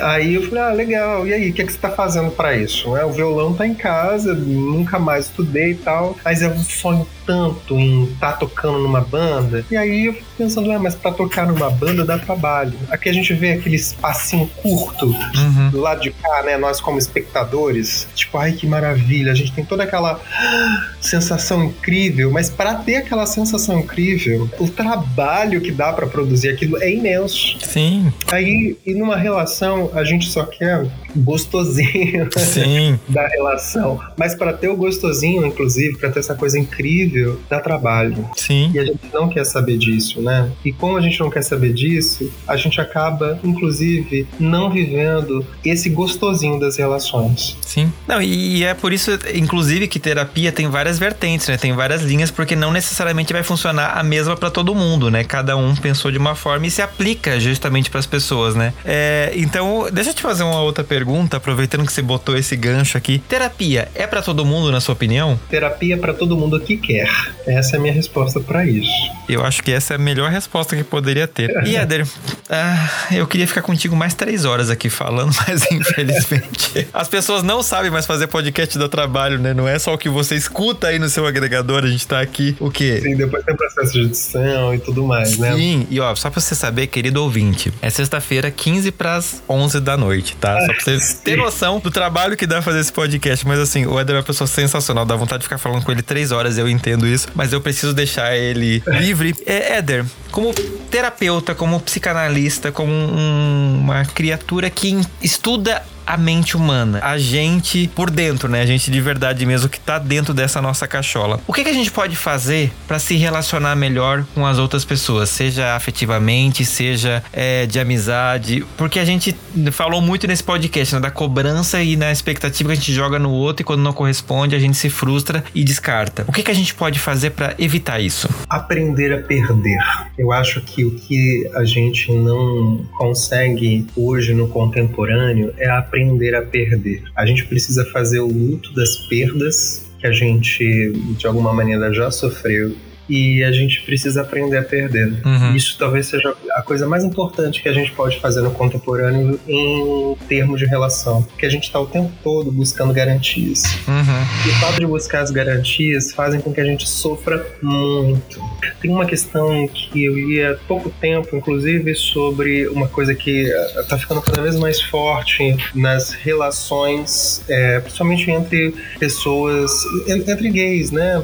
Aí eu falei, ah, legal, e aí, o que, é que você tá fazendo para isso? É, o violão tá em casa, nunca mais estudei e tal, mas eu sonho tanto em estar tá tocando numa banda. E aí eu fico pensando, ah, mas para tocar numa banda dá trabalho. Aqui a gente vê aquele espacinho curto uhum. do lado de cá, né? Nós como espectadores, tipo, ai que maravilha, a gente tem toda aquela sensação incrível, mas para ter aquela sensação incrível, o trabalho que dá para produzir aquilo é imenso. Sim. Aí, e numa relação, a gente só quer gostosinho Sim. da relação. Mas para ter o gostosinho, inclusive, para ter essa coisa incrível, dá trabalho. Sim. E a gente não quer saber disso, né? E como a gente não quer saber disso, a gente acaba, inclusive, não vivendo esse gostosinho das relações. Sim. Não, e é por isso, inclusive, que terapia tem várias vertentes, né? Tem várias linhas, porque não necessariamente vai funcionar a mesma para todo mundo, né? Cada um pensou de uma forma e se aplica justamente para as pessoas, né? É, então, deixa eu te fazer uma outra pergunta aproveitando que você botou esse gancho aqui. Terapia é para todo mundo, na sua opinião? Terapia é para todo mundo que quer. Essa é a minha resposta para isso. Eu acho que essa é a melhor resposta que poderia ter. E Eder, ah, eu queria ficar contigo mais três horas aqui falando, mas infelizmente as pessoas não sabem mais fazer podcast do trabalho, né? Não é só o que você escuta aí no seu agregador, a gente tá aqui. O quê? Sim, depois tem processo de edição e tudo mais, Sim, né? Sim, e ó, só pra você saber, querido ouvinte, é sexta-feira, 15 pras 11 da noite, tá? Só pra você vocês ter noção do trabalho que dá fazer esse podcast. Mas assim, o Eder é uma pessoa sensacional. Dá vontade de ficar falando com ele três horas, eu entendo isso. Mas eu preciso deixar ele livre. É, Éder, como terapeuta, como psicanalista, como um, uma criatura que estuda a mente humana, a gente por dentro, né? A gente de verdade mesmo que tá dentro dessa nossa cachola. O que, que a gente pode fazer para se relacionar melhor com as outras pessoas, seja afetivamente, seja é, de amizade? Porque a gente falou muito nesse podcast né, da cobrança e na expectativa que a gente joga no outro e quando não corresponde a gente se frustra e descarta. O que, que a gente pode fazer para evitar isso? Aprender a perder. Eu acho que o que a gente não consegue hoje no contemporâneo é aprender aprender a perder. A gente precisa fazer o luto das perdas que a gente de alguma maneira já sofreu e a gente precisa aprender a perder. Uhum. Isso talvez seja a coisa mais importante que a gente pode fazer no contemporâneo em termos de relação, porque a gente está o tempo todo buscando garantias. Uhum. E o fato de buscar as garantias fazem com que a gente sofra muito. Tem uma questão que eu li há pouco tempo, inclusive, sobre uma coisa que está ficando cada vez mais forte nas relações, é, principalmente entre pessoas, entre gays, né?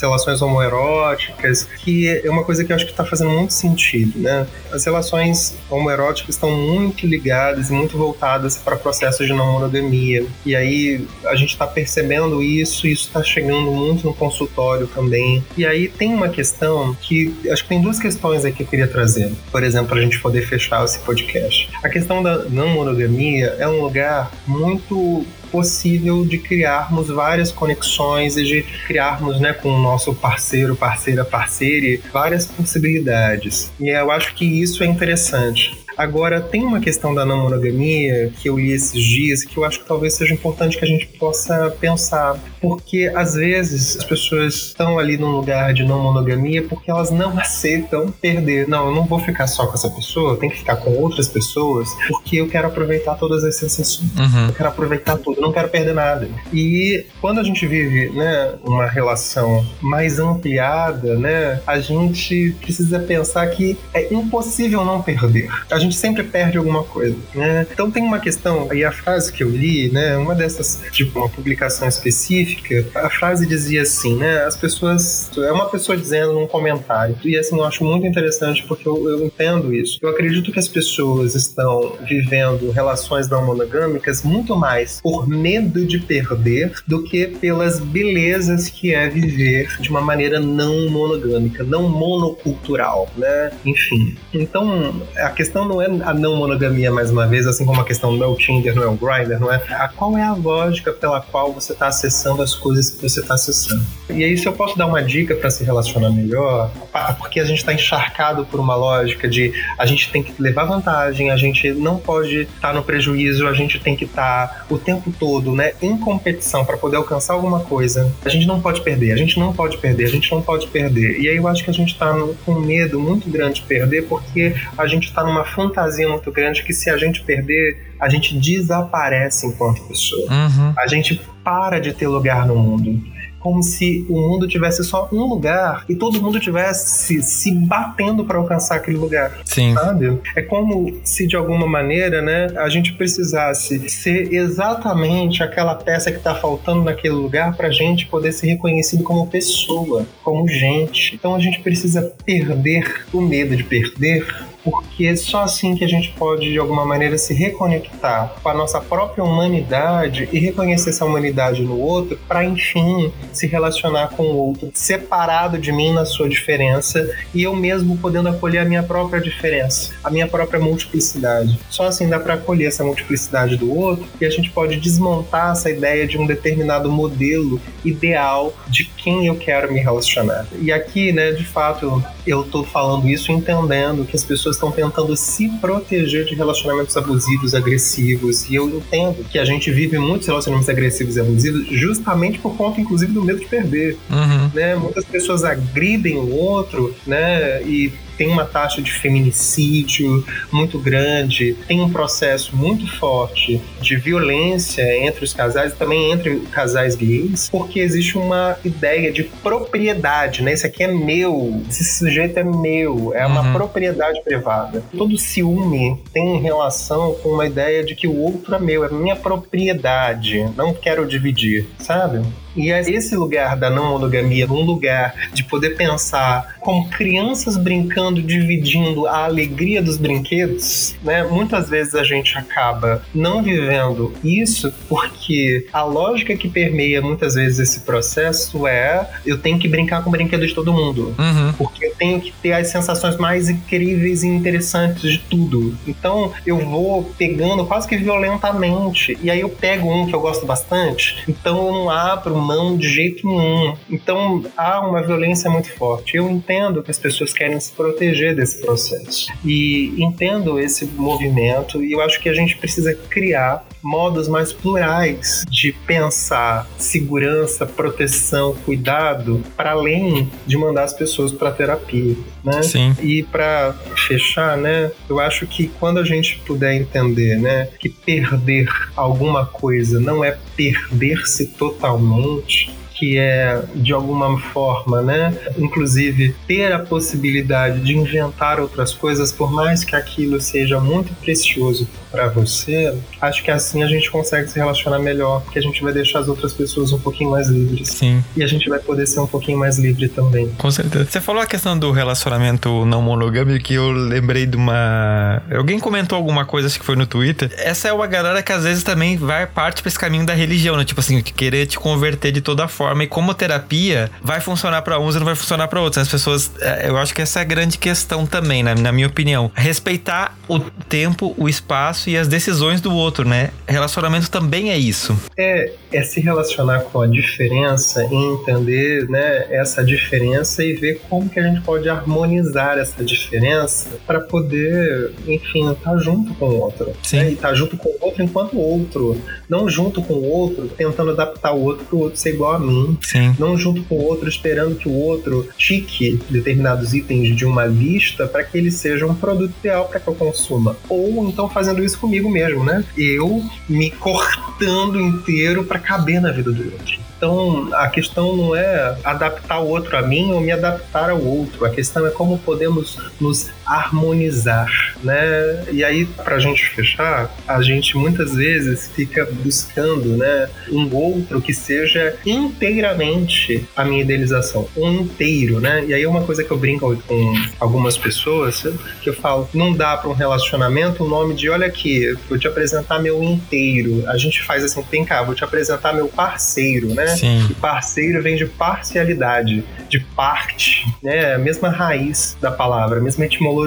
Relações homoeróticas, que é uma coisa que eu acho que está fazendo muito sentido, né? As relações homoeróticas estão muito ligadas e muito voltadas para processos de não monogamia. E aí a gente está percebendo isso, e isso está chegando muito no consultório também. E aí tem uma questão que acho que tem duas questões aqui que eu queria trazer, por exemplo, para a gente poder fechar esse podcast. A questão da não monogamia é um lugar muito possível de criarmos várias conexões e de criarmos, né, com o nosso parceiro, parceira, parceire, várias possibilidades. E eu acho que isso é interessante. Agora, tem uma questão da não monogamia que eu li esses dias que eu acho que talvez seja importante que a gente possa pensar. Porque às vezes as pessoas estão ali num lugar de não monogamia porque elas não aceitam perder. Não, eu não vou ficar só com essa pessoa, eu tenho que ficar com outras pessoas porque eu quero aproveitar todas as sensações. Uhum. Eu quero aproveitar tudo, eu não quero perder nada. E quando a gente vive né, uma relação mais ampliada, né, a gente precisa pensar que é impossível não perder. A gente gente sempre perde alguma coisa, né? Então tem uma questão, e a frase que eu li, né, uma dessas, tipo, uma publicação específica, a frase dizia assim, né, as pessoas, é uma pessoa dizendo num comentário, e assim, eu acho muito interessante porque eu, eu entendo isso. Eu acredito que as pessoas estão vivendo relações não monogâmicas muito mais por medo de perder do que pelas belezas que é viver de uma maneira não monogâmica, não monocultural, né? Enfim. Então, a questão não não é a não monogamia, mais uma vez, assim como a questão não é o Tinder, não é o Grindr, não é? A qual é a lógica pela qual você está acessando as coisas que você está acessando? E aí, se eu posso dar uma dica para se relacionar melhor, porque a gente está encharcado por uma lógica de a gente tem que levar vantagem, a gente não pode estar tá no prejuízo, a gente tem que estar tá o tempo todo, né, em competição para poder alcançar alguma coisa. A gente não pode perder, a gente não pode perder, a gente não pode perder. E aí eu acho que a gente está com medo muito grande de perder porque a gente está numa função fantasia muito grande que se a gente perder, a gente desaparece enquanto pessoa. Uhum. A gente para de ter lugar no mundo como se o mundo tivesse só um lugar e todo mundo tivesse se batendo para alcançar aquele lugar. Sim. Sabe? É como se de alguma maneira, né, a gente precisasse ser exatamente aquela peça que está faltando naquele lugar para a gente poder ser reconhecido como pessoa, como gente. Então a gente precisa perder o medo de perder porque é só assim que a gente pode, de alguma maneira, se reconectar com a nossa própria humanidade e reconhecer essa humanidade no outro, para enfim se relacionar com o outro, separado de mim na sua diferença e eu mesmo podendo acolher a minha própria diferença, a minha própria multiplicidade. Só assim dá para acolher essa multiplicidade do outro e a gente pode desmontar essa ideia de um determinado modelo ideal de quem eu quero me relacionar. E aqui, né, de fato, eu tô falando isso entendendo que as pessoas estão tentando se proteger de relacionamentos abusivos, agressivos, e eu entendo que a gente vive muitos relacionamentos agressivos e abusivos justamente por conta, inclusive, do medo de perder. Uhum. Né? Muitas pessoas agridem o outro, né? E tem uma taxa de feminicídio muito grande, tem um processo muito forte de violência entre os casais e também entre casais gays, porque existe uma ideia de propriedade, né? Esse aqui é meu, esse sujeito é meu, é uma uhum. propriedade privada. Todo ciúme tem relação com uma ideia de que o outro é meu, é minha propriedade, não quero dividir, sabe? E é esse lugar da não monogamia, um lugar de poder pensar como crianças brincando, dividindo a alegria dos brinquedos, né? Muitas vezes a gente acaba não vivendo isso porque a lógica que permeia muitas vezes esse processo é eu tenho que brincar com o brinquedo de todo mundo. Uhum. Porque eu tenho que ter as sensações mais incríveis e interessantes de tudo. Então eu vou pegando quase que violentamente. E aí eu pego um que eu gosto bastante. Então eu não abro mão de jeito nenhum. Então há uma violência muito forte. Eu entendo que as pessoas querem se proteger desse processo. E entendo esse movimento e eu acho que a gente precisa criar modos mais plurais de pensar segurança, proteção, cuidado, para além de mandar as pessoas para terapia, né? Sim. E para fechar, né, eu acho que quando a gente puder entender, né, que perder alguma coisa não é perder-se totalmente, que é de alguma forma, né, inclusive ter a possibilidade de inventar outras coisas, por mais que aquilo seja muito precioso para você, acho que assim a gente consegue se relacionar melhor, porque a gente vai deixar as outras pessoas um pouquinho mais livres. Sim. E a gente vai poder ser um pouquinho mais livre também. Com certeza. Você falou a questão do relacionamento não monogâmico que eu lembrei de uma. Alguém comentou alguma coisa, acho que foi no Twitter. Essa é uma galera que às vezes também vai parte para esse caminho da religião, né? Tipo assim, querer te converter de toda forma. E como terapia vai funcionar para uns e não vai funcionar para outros. As pessoas. É, eu acho que essa é a grande questão também, né? na minha opinião. Respeitar o tempo, o espaço espaço e as decisões do outro, né? Relacionamento também é isso. É, é se relacionar com a diferença e entender, né, essa diferença e ver como que a gente pode harmonizar essa diferença para poder, enfim, estar tá junto com o outro. Sim. Né? E estar tá junto com o outro enquanto outro. Não junto com o outro, tentando adaptar o outro para o outro ser igual a mim. Sim. Não junto com o outro, esperando que o outro tique determinados itens de uma lista para que ele seja um produto ideal para que eu consuma. Ou então fazendo isso comigo mesmo, né? Eu me cortando inteiro para caber na vida do outro. Então, a questão não é adaptar o outro a mim ou me adaptar ao outro. A questão é como podemos nos harmonizar, né? E aí, para a gente fechar, a gente muitas vezes fica buscando, né, um outro que seja inteiramente a minha idealização, um inteiro, né? E aí uma coisa que eu brinco com algumas pessoas, que eu falo, não dá para um relacionamento o nome de, olha aqui, vou te apresentar meu inteiro. A gente faz assim, vem cá, vou te apresentar meu parceiro, né? Sim. E parceiro vem de parcialidade, de parte, né? A mesma raiz da palavra, a mesma etimologia.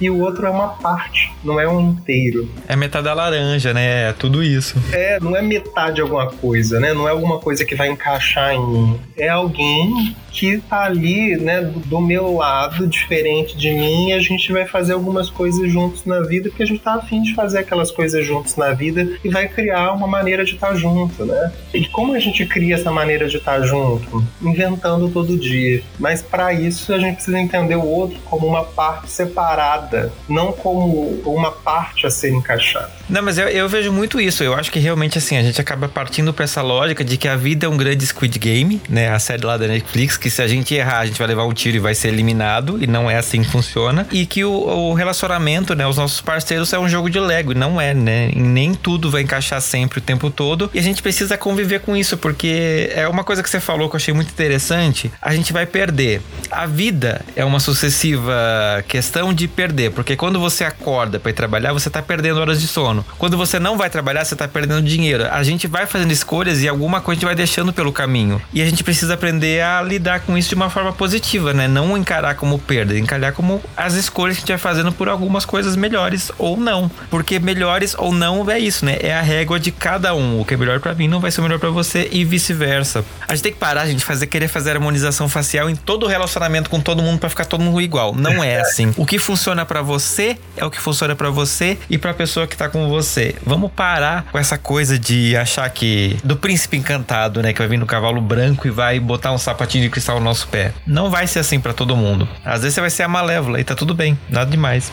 E o outro é uma parte, não é um inteiro. É metade da laranja, né? É tudo isso. É, não é metade de alguma coisa, né? Não é alguma coisa que vai encaixar em mim. É alguém que tá ali, né, do meu lado, diferente de mim, a gente vai fazer algumas coisas juntos na vida, porque a gente tá afim de fazer aquelas coisas juntos na vida e vai criar uma maneira de estar tá junto, né? E como a gente cria essa maneira de estar tá junto? Inventando todo dia. Mas para isso a gente precisa entender o outro como uma parte separada, não como uma parte a ser encaixada. Não, mas eu, eu vejo muito isso. Eu acho que realmente assim, a gente acaba partindo para essa lógica de que a vida é um grande Squid Game, né? A série lá da Netflix, que se a gente errar, a gente vai levar um tiro e vai ser eliminado, e não é assim que funciona. E que o, o relacionamento, né? Os nossos parceiros é um jogo de Lego, e não é, né? E nem tudo vai encaixar sempre o tempo todo. E a gente precisa conviver com isso, porque é uma coisa que você falou que eu achei muito interessante. A gente vai perder. A vida é uma sucessiva questão de perder, porque quando você acorda para ir trabalhar, você tá perdendo horas de sono. Quando você não vai trabalhar, você tá perdendo dinheiro. A gente vai fazendo escolhas e alguma coisa a gente vai deixando pelo caminho. E a gente precisa aprender a lidar com isso de uma forma positiva, né? Não encarar como perda, encarar como as escolhas que a gente vai fazendo por algumas coisas melhores ou não. Porque melhores ou não é isso, né? É a régua de cada um. O que é melhor para mim não vai ser melhor para você e vice-versa. A gente tem que parar, a gente fazer querer fazer harmonização facial em todo relacionamento com todo mundo para ficar todo mundo igual. Não é assim. O que funciona para você é o que funciona para você e para a pessoa que tá com você. Vamos parar com essa coisa de achar que do príncipe encantado, né, que vai vir no cavalo branco e vai botar um sapatinho de cristal no nosso pé. Não vai ser assim para todo mundo. Às vezes você vai ser a malévola e tá tudo bem, nada demais.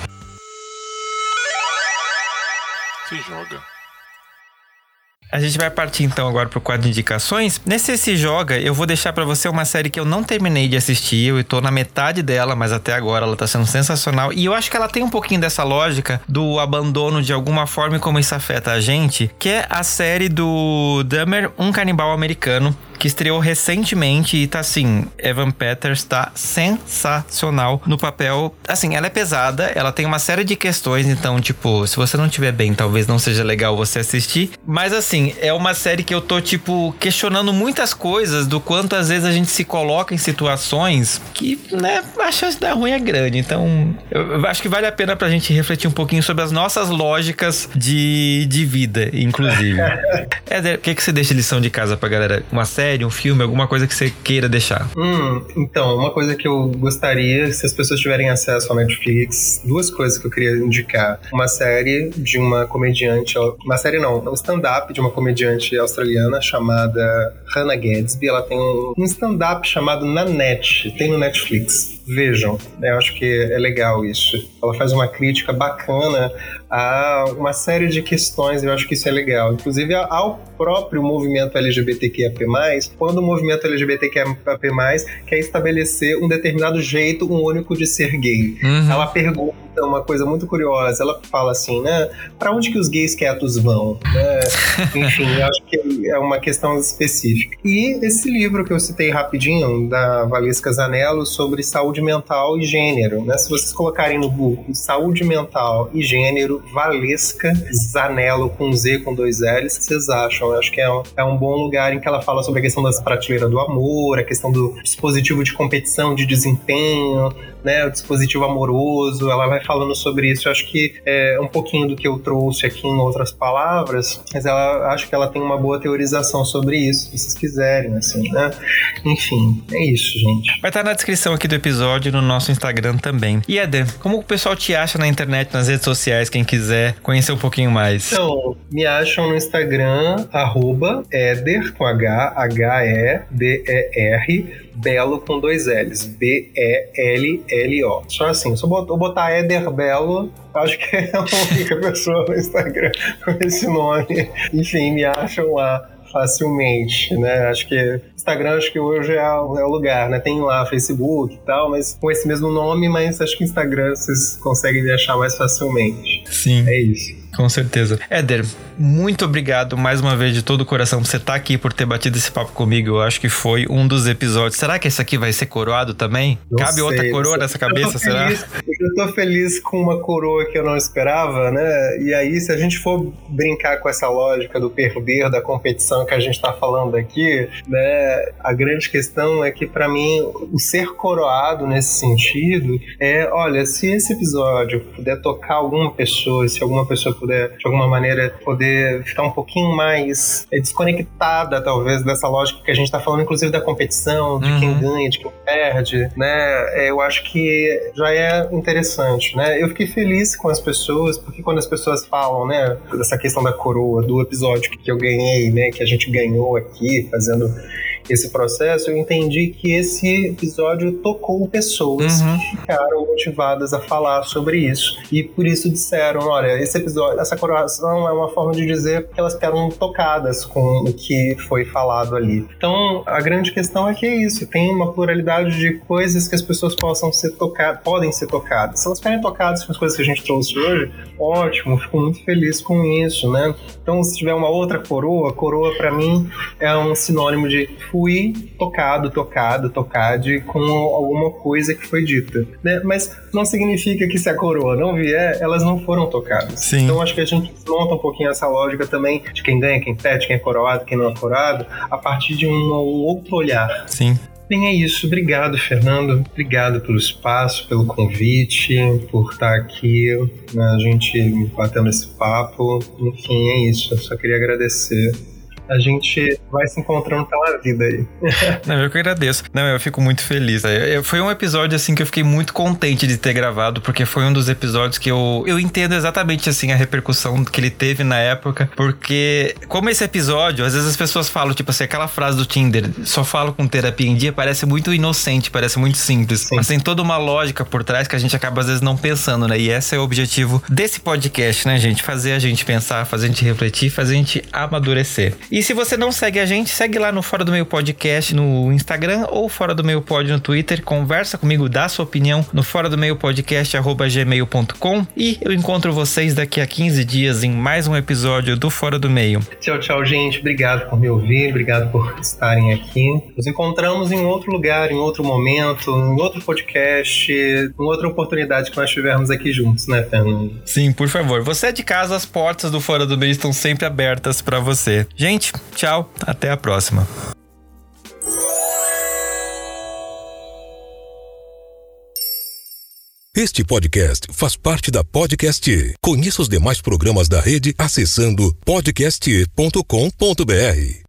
Se joga. A gente vai partir então agora pro quadro de indicações. Nesse Se Joga, eu vou deixar para você uma série que eu não terminei de assistir, eu tô na metade dela, mas até agora ela tá sendo sensacional. E eu acho que ela tem um pouquinho dessa lógica do abandono de alguma forma e como isso afeta a gente, que é a série do Dahmer, um canibal americano, que estreou recentemente e tá assim, Evan Peters tá sensacional no papel. Assim, ela é pesada, ela tem uma série de questões, então, tipo, se você não tiver bem, talvez não seja legal você assistir. Mas assim, é uma série que eu tô, tipo, questionando muitas coisas do quanto às vezes a gente se coloca em situações que, né, a chance de dar ruim é grande. Então, eu acho que vale a pena pra gente refletir um pouquinho sobre as nossas lógicas de, de vida, inclusive. Éder, o que, que você deixa lição de casa pra galera? Uma série? Série, um filme, alguma coisa que você queira deixar? Hum, então, uma coisa que eu gostaria, se as pessoas tiverem acesso ao Netflix, duas coisas que eu queria indicar. Uma série de uma comediante, uma série não, um stand-up de uma comediante australiana chamada Hannah Gadsby. Ela tem um stand-up chamado Nanette, tem no Netflix vejam. Né? Eu acho que é legal isso. Ela faz uma crítica bacana a uma série de questões, eu acho que isso é legal. Inclusive ao próprio movimento LGBTQIAP+, quando o movimento LGBTQIAP+, quer estabelecer um determinado jeito, um único de ser gay. Uhum. Ela pergunta uma coisa muito curiosa. Ela fala assim, né? Para onde que os gays quietos vão? Né? Enfim, eu acho que é uma questão específica. E esse livro que eu citei rapidinho, da Valesca Zanello, sobre saúde mental e gênero, né? Se vocês colocarem no Google saúde mental e gênero, Valesca Zanello com Z com dois L's, vocês acham? Eu acho que é um, é um bom lugar em que ela fala sobre a questão das prateleiras do amor, a questão do dispositivo de competição, de desempenho, né? O dispositivo amoroso, ela vai falando sobre isso. Eu acho que é um pouquinho do que eu trouxe aqui em outras palavras, mas ela acho que ela tem uma boa teorização sobre isso, se vocês quiserem, assim, né? Enfim, é isso, gente. Vai estar na descrição aqui do episódio no nosso Instagram também. E Eder, como o pessoal te acha na internet, nas redes sociais, quem quiser conhecer um pouquinho mais? Então, me acham no Instagram, arroba Eder, com H, H-E-D-E-R, Belo com dois L's. B-E-L-L-O. Só assim, se eu botar Éder Belo, acho que é a única pessoa no Instagram com esse nome. Enfim, me acham lá facilmente, né? Acho que Instagram acho que hoje é, o, é o lugar, né? Tem lá Facebook e tal, mas com esse mesmo nome, mas acho que o Instagram vocês conseguem me achar mais facilmente. Sim. É isso. Com certeza. Éder, muito obrigado mais uma vez de todo o coração por você estar aqui, por ter batido esse papo comigo. Eu acho que foi um dos episódios. Será que esse aqui vai ser coroado também? Não Cabe sei, outra coroa nessa cabeça, será? Feliz, eu tô feliz com uma coroa que eu não esperava, né? E aí, se a gente for brincar com essa lógica do perder, da competição que a gente tá falando aqui, né? A grande questão é que, para mim, o ser coroado nesse sentido é: olha, se esse episódio puder tocar alguma pessoa, se alguma pessoa puder de alguma maneira, poder ficar um pouquinho mais é, desconectada, talvez, dessa lógica que a gente está falando, inclusive da competição, de uhum. quem ganha, de quem perde, né? É, eu acho que já é interessante, né? Eu fiquei feliz com as pessoas, porque quando as pessoas falam, né, dessa questão da coroa, do episódio que eu ganhei, né, que a gente ganhou aqui, fazendo esse processo, eu entendi que esse episódio tocou pessoas Uhum. que ficaram motivadas a falar sobre isso. E por isso disseram: olha, esse episódio, essa coroação é uma forma de dizer que elas ficaram tocadas com o que foi falado ali. Então, a grande questão é que é isso: tem uma pluralidade de coisas que as pessoas possam ser tocadas, podem ser tocadas. Se elas ficarem tocadas com as coisas que a gente trouxe hoje, ótimo, fico muito feliz com isso, né? Então, se tiver uma outra coroa, coroa para mim é um sinônimo de fui tocado, tocado, tocade com alguma coisa que foi dita, né? Mas não significa que se a coroa não vier, elas não foram tocadas. Sim. Então, acho que a gente desmonta um pouquinho essa lógica também de quem ganha, quem perde, quem é coroado, quem não é coroado, a partir de um, um outro olhar. Sim. Bem, é isso. Obrigado, Fernando. Obrigado pelo espaço, pelo convite, por estar aqui, né, a gente batendo esse papo. Enfim, é isso. Eu só queria agradecer. A gente vai se encontrando pela vida aí. Não, eu que agradeço. Não, eu fico muito feliz. É, é, Foi um episódio, assim, que eu fiquei muito contente de ter gravado, porque foi um dos episódios que eu, eu entendo exatamente, assim, a repercussão que ele teve na época, porque como esse episódio, às vezes as pessoas falam, tipo assim, aquela frase do Tinder, só falo com terapia em dia, parece muito inocente, parece muito simples, Sim. mas tem toda uma lógica por trás que a gente acaba, às vezes, não pensando, né? E esse é o objetivo desse podcast, né, gente? Fazer a gente pensar, fazer a gente refletir, fazer a gente amadurecer. E se você não segue a gente, segue lá no Fora do Meio Podcast no Instagram ou Fora do Meio Pod no Twitter. Conversa comigo, dá sua opinião no fora do meio podcast gmail.com e eu encontro vocês daqui a 15 dias em mais um episódio do Fora do Meio. Tchau, tchau, gente. Obrigado por me ouvir, obrigado por estarem aqui. Nos encontramos em outro lugar, em outro momento, em outro podcast, em outra oportunidade que nós tivermos aqui juntos, né, Fernando? Sim, por favor. Você é de casa, as portas do Fora do Meio estão sempre abertas para você. Gente, tchau, até a próxima. Este podcast faz parte da Podcast. Conheça os demais programas da rede acessando podcast.com.br.